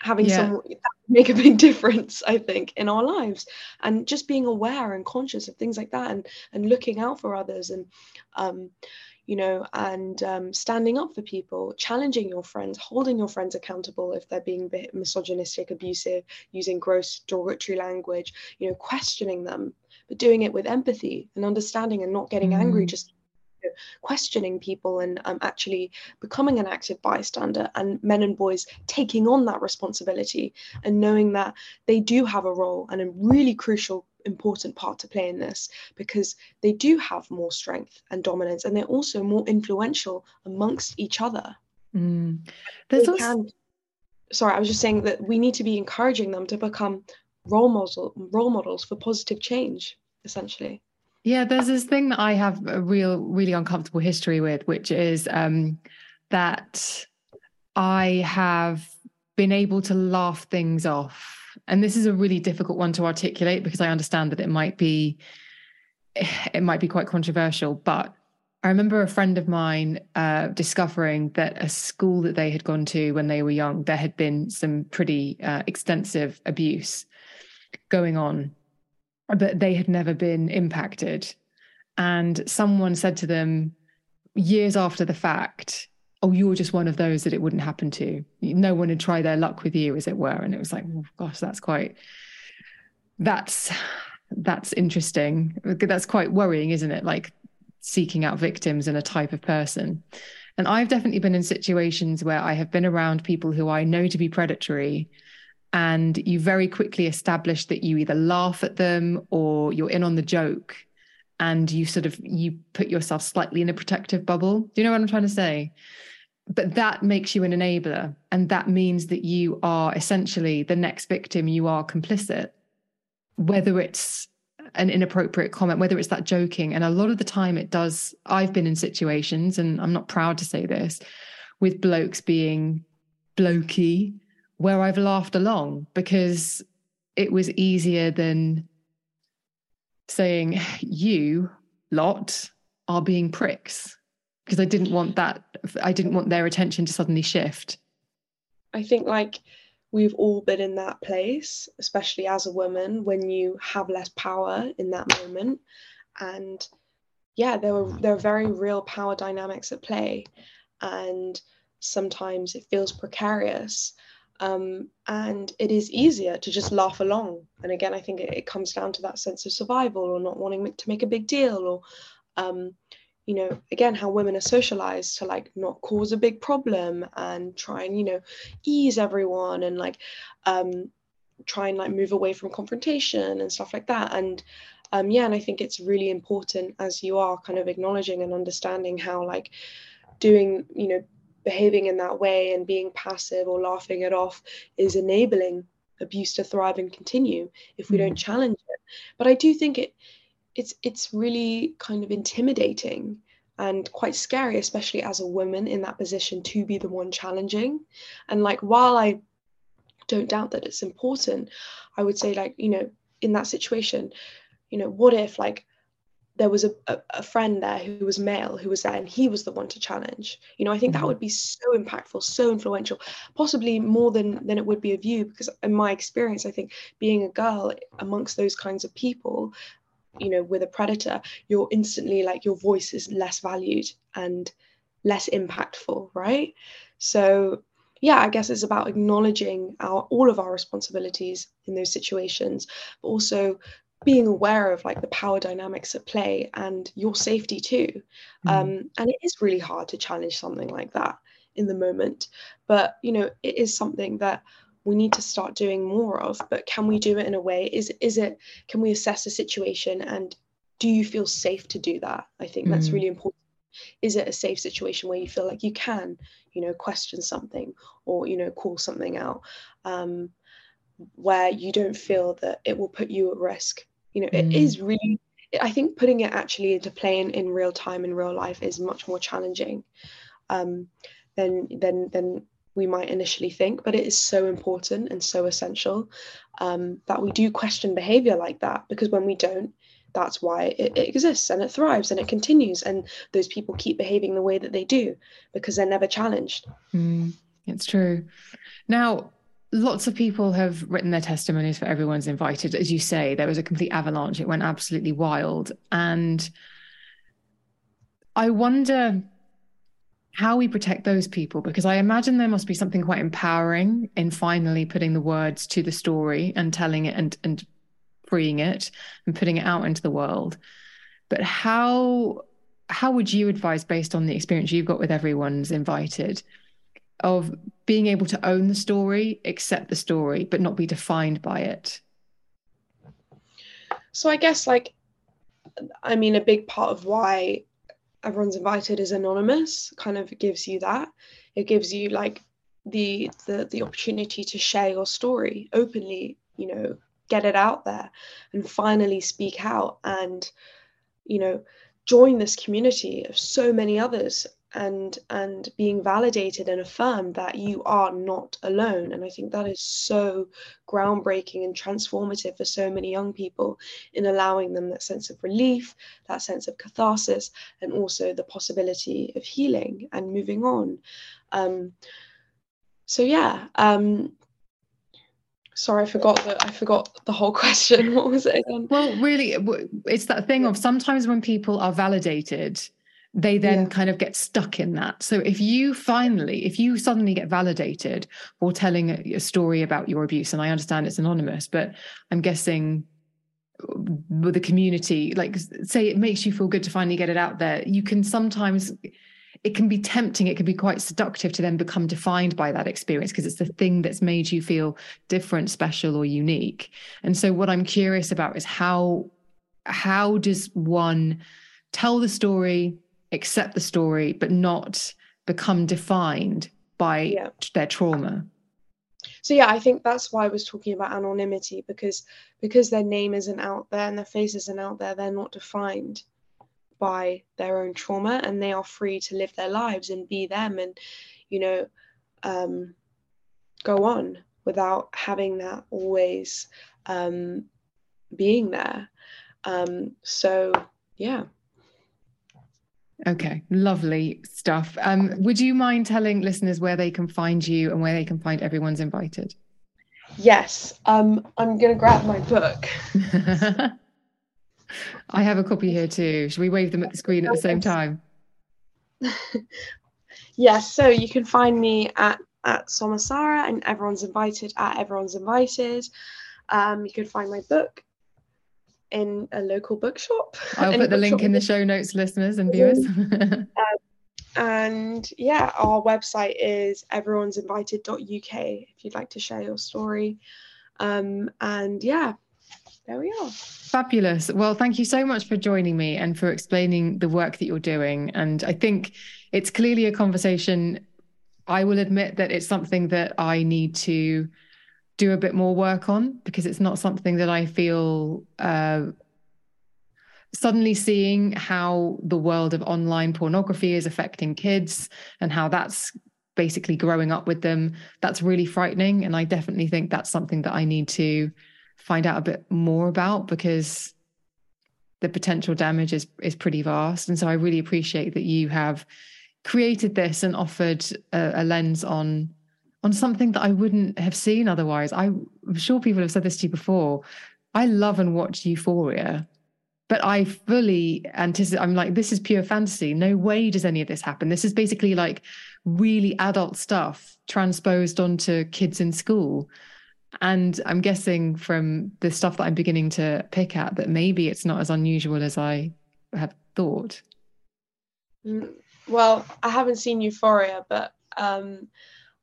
having yeah. some make a big difference i think in our lives and just being aware and conscious of things like that and and looking out for others and um you know, and um, standing up for people, challenging your friends, holding your friends accountable if they're being misogynistic, abusive, using gross derogatory language, you know, questioning them, but doing it with empathy and understanding and not getting mm. angry, just questioning people and um, actually becoming an active bystander and men and boys taking on that responsibility and knowing that they do have a role and a really crucial important part to play in this because they do have more strength and dominance and they're also more influential amongst each other. Mm. There's also... can, sorry, I was just saying that we need to be encouraging them to become role model role models for positive change, essentially. Yeah, there's this thing that I have a real, really uncomfortable history with, which is um, that I have been able to laugh things off. And this is a really difficult one to articulate because I understand that it might be it might be quite controversial, but I remember a friend of mine uh, discovering that a school that they had gone to when they were young, there had been some pretty uh, extensive abuse going on, but they had never been impacted. And someone said to them years after the fact, oh, you're just one of those that it wouldn't happen to. No one would try their luck with you, as it were. And it was like, oh, gosh, that's quite, that's, that's interesting. That's quite worrying, isn't it? Like seeking out victims and a type of person. And I've definitely been in situations where I have been around people who I know to be predatory. And you very quickly establish that you either laugh at them or you're in on the joke and you sort of you put yourself slightly in a protective bubble. Do you know what i'm trying to say? But that makes you an enabler and that means that you are essentially the next victim. You are complicit. Whether it's an inappropriate comment whether it's that joking. And a lot of the time it does i've been in situations and i'm not proud to say this with blokes being blokey where i've laughed along because it was easier than saying you lot are being pricks because I didn't want that I didn't want their attention to suddenly shift. I think like we've all been in that place, especially as a woman, when you have less power in that moment. And yeah, there were there are very real power dynamics at play. And sometimes it feels precarious. Um, and it is easier to just laugh along. And again, I think it, it comes down to that sense of survival or not wanting to make a big deal or um, you know again how women are socialized to like not cause a big problem and try and you know ease everyone and like um try and like move away from confrontation and stuff like that and um yeah and i think it's really important as you are kind of acknowledging and understanding how like doing you know behaving in that way and being passive or laughing it off is enabling abuse to thrive and continue if we mm. don't challenge it but i do think it it's it's really kind of intimidating and quite scary, especially as a woman in that position to be the one challenging. And like, while I don't doubt that it's important, I would say, like, you know, in that situation, you know, what if like there was a, a, a, friend there who was male who was there and he was the one to challenge you know i think that mm-hmm. would be so impactful so influential possibly more than than it would be of you because in my experience i think being a girl amongst those kinds of people you know with a predator you're instantly like your voice is less valued and less impactful right so yeah i guess it's about acknowledging our all of our responsibilities in those situations but also being aware of like the power dynamics at play and your safety too. Mm. um, and it is really hard to challenge something like that in the moment. But you know it is something that we need to start doing more of. But can we do it in a way? Is is it can we assess the situation? And do you feel safe to do that? I think that's mm. really important. Is it a safe situation where you feel like you can you know question something or you know call something out? Um, where you don't feel that it will put you at risk. You know, mm. it is really, I think putting it actually into playing in real time in real life is much more challenging um, than, than, than we might initially think, but it is so important and so essential um, that we do question behavior like that because when we don't, that's why it, it, exists and it thrives and it continues and those people keep behaving the way that they do because they're never challenged mm, it's true now lots of people have written their testimonies for everyone's invited. As you say there was a complete avalanche. It went absolutely wild. And i wonder how we protect those people because i imagine there must be something quite empowering in finally putting the words to the story and telling it and and freeing it and putting it out into the world. But how how would you advise based on the experience you've got with everyone's invited of being able to own the story, accept the story, but not be defined by it? So I guess like I mean a big part of why everyone's invited is anonymous kind of gives you that. It gives you like the the the opportunity to share your story openly, you know, get it out there and finally speak out and you know join this community of so many others and and being validated and affirmed that you are not alone. And i think that is so groundbreaking and transformative for so many young people in allowing them that sense of relief that sense of catharsis and also the possibility of healing and moving on. Um, so yeah um, sorry i forgot that i forgot the whole question. What was it again? Well really it's that thing of sometimes when people are validated they then yeah. kind of get stuck in that. So if you finally, if you suddenly get validated for telling a, a story about your abuse, and I understand it's anonymous, but I'm guessing uh, with the community, like say it makes you feel good to finally get it out there, you can sometimes it can be tempting, it can be quite seductive to then become defined by that experience because it's the thing that's made you feel different, special, or unique. And so what I'm curious about is how how does one tell the story accept the story, but not become defined by yeah. their trauma. So yeah, I think that's why I was talking about anonymity because because their name isn't out there and their face isn't out there, they're not defined by their own trauma and they are free to live their lives and be them and you know um, go on without having that always um, being there. Um, so yeah. Okay, lovely stuff. Um, would you mind telling listeners where they can find you and where they can find everyone's invited? Yes, um, I'm going to grab my book. I have a copy here too. Should we wave them at the screen at the same time? yes, so you can find me at at Somasara and everyone's invited at everyone's invited. Um, you can find my book in a local bookshop. I'll put the link in the show notes, listeners and viewers. um, and yeah, our website is everyone'sinvited.uk if you'd like to share your story. Um, and yeah, there we are. Fabulous. Well, thank you so much for joining me and for explaining the work that you're doing. And I think it's clearly a conversation. I will admit that it's something that I need to do a bit more work on because it's not something that I feel uh, suddenly seeing how the world of online pornography is affecting kids and how that's basically growing up with them. That's really frightening and i definitely think that's something that i need to find out a bit more about because the potential damage is is pretty vast. And so i really appreciate that you have created this and offered a, a lens on on something that i wouldn't have seen otherwise i'm sure people have said this to you before i love and watch euphoria but I fully anticipate. I'm like, this is pure fantasy. No way does any of this happen. This is basically like really adult stuff transposed onto kids in school. And I'm guessing from the stuff that I'm beginning to pick at that maybe it's not as unusual as I have thought. Mm, well, I haven't seen Euphoria, but um,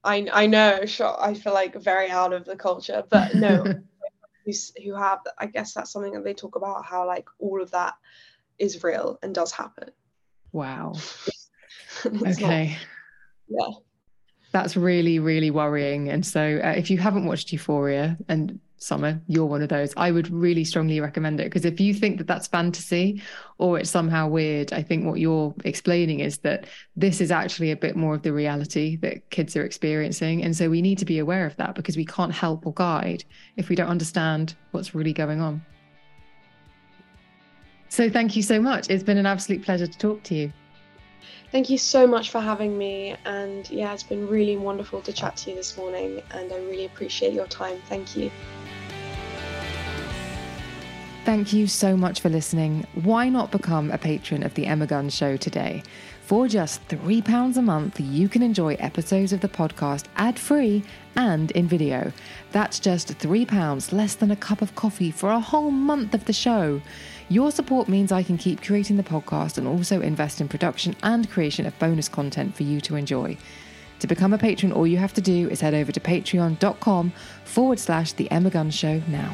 I I know. Sure, I feel like very out of the culture, but no. who's who have i guess that's something that they talk about how like all of that is real and does happen wow okay not, yeah that's really really worrying and so uh, if you haven't watched euphoria and Soma you're one of those i would really strongly recommend it because if you think that that's fantasy or it's somehow weird i think what you're explaining is that this is actually a bit more of the reality that kids are experiencing and so we need to be aware of that because we can't help or guide if we don't understand what's really going on so thank you so much it's been an absolute pleasure to talk to you Thank you so much for having me. And yeah, it's been really wonderful to chat to you this morning. And I really appreciate your time. Thank you. Thank you so much for listening. Why not become a patron of The Emma Guns Show today? For just £3 a month, you can enjoy episodes of the podcast ad free and in video. That's just £3, less than a cup of coffee for a whole month of the show. Your support means I can keep creating the podcast and also invest in production and creation of bonus content for you to enjoy. To become a patron, all you have to do is head over to patreon.com forward slash The Emma Guns Show now.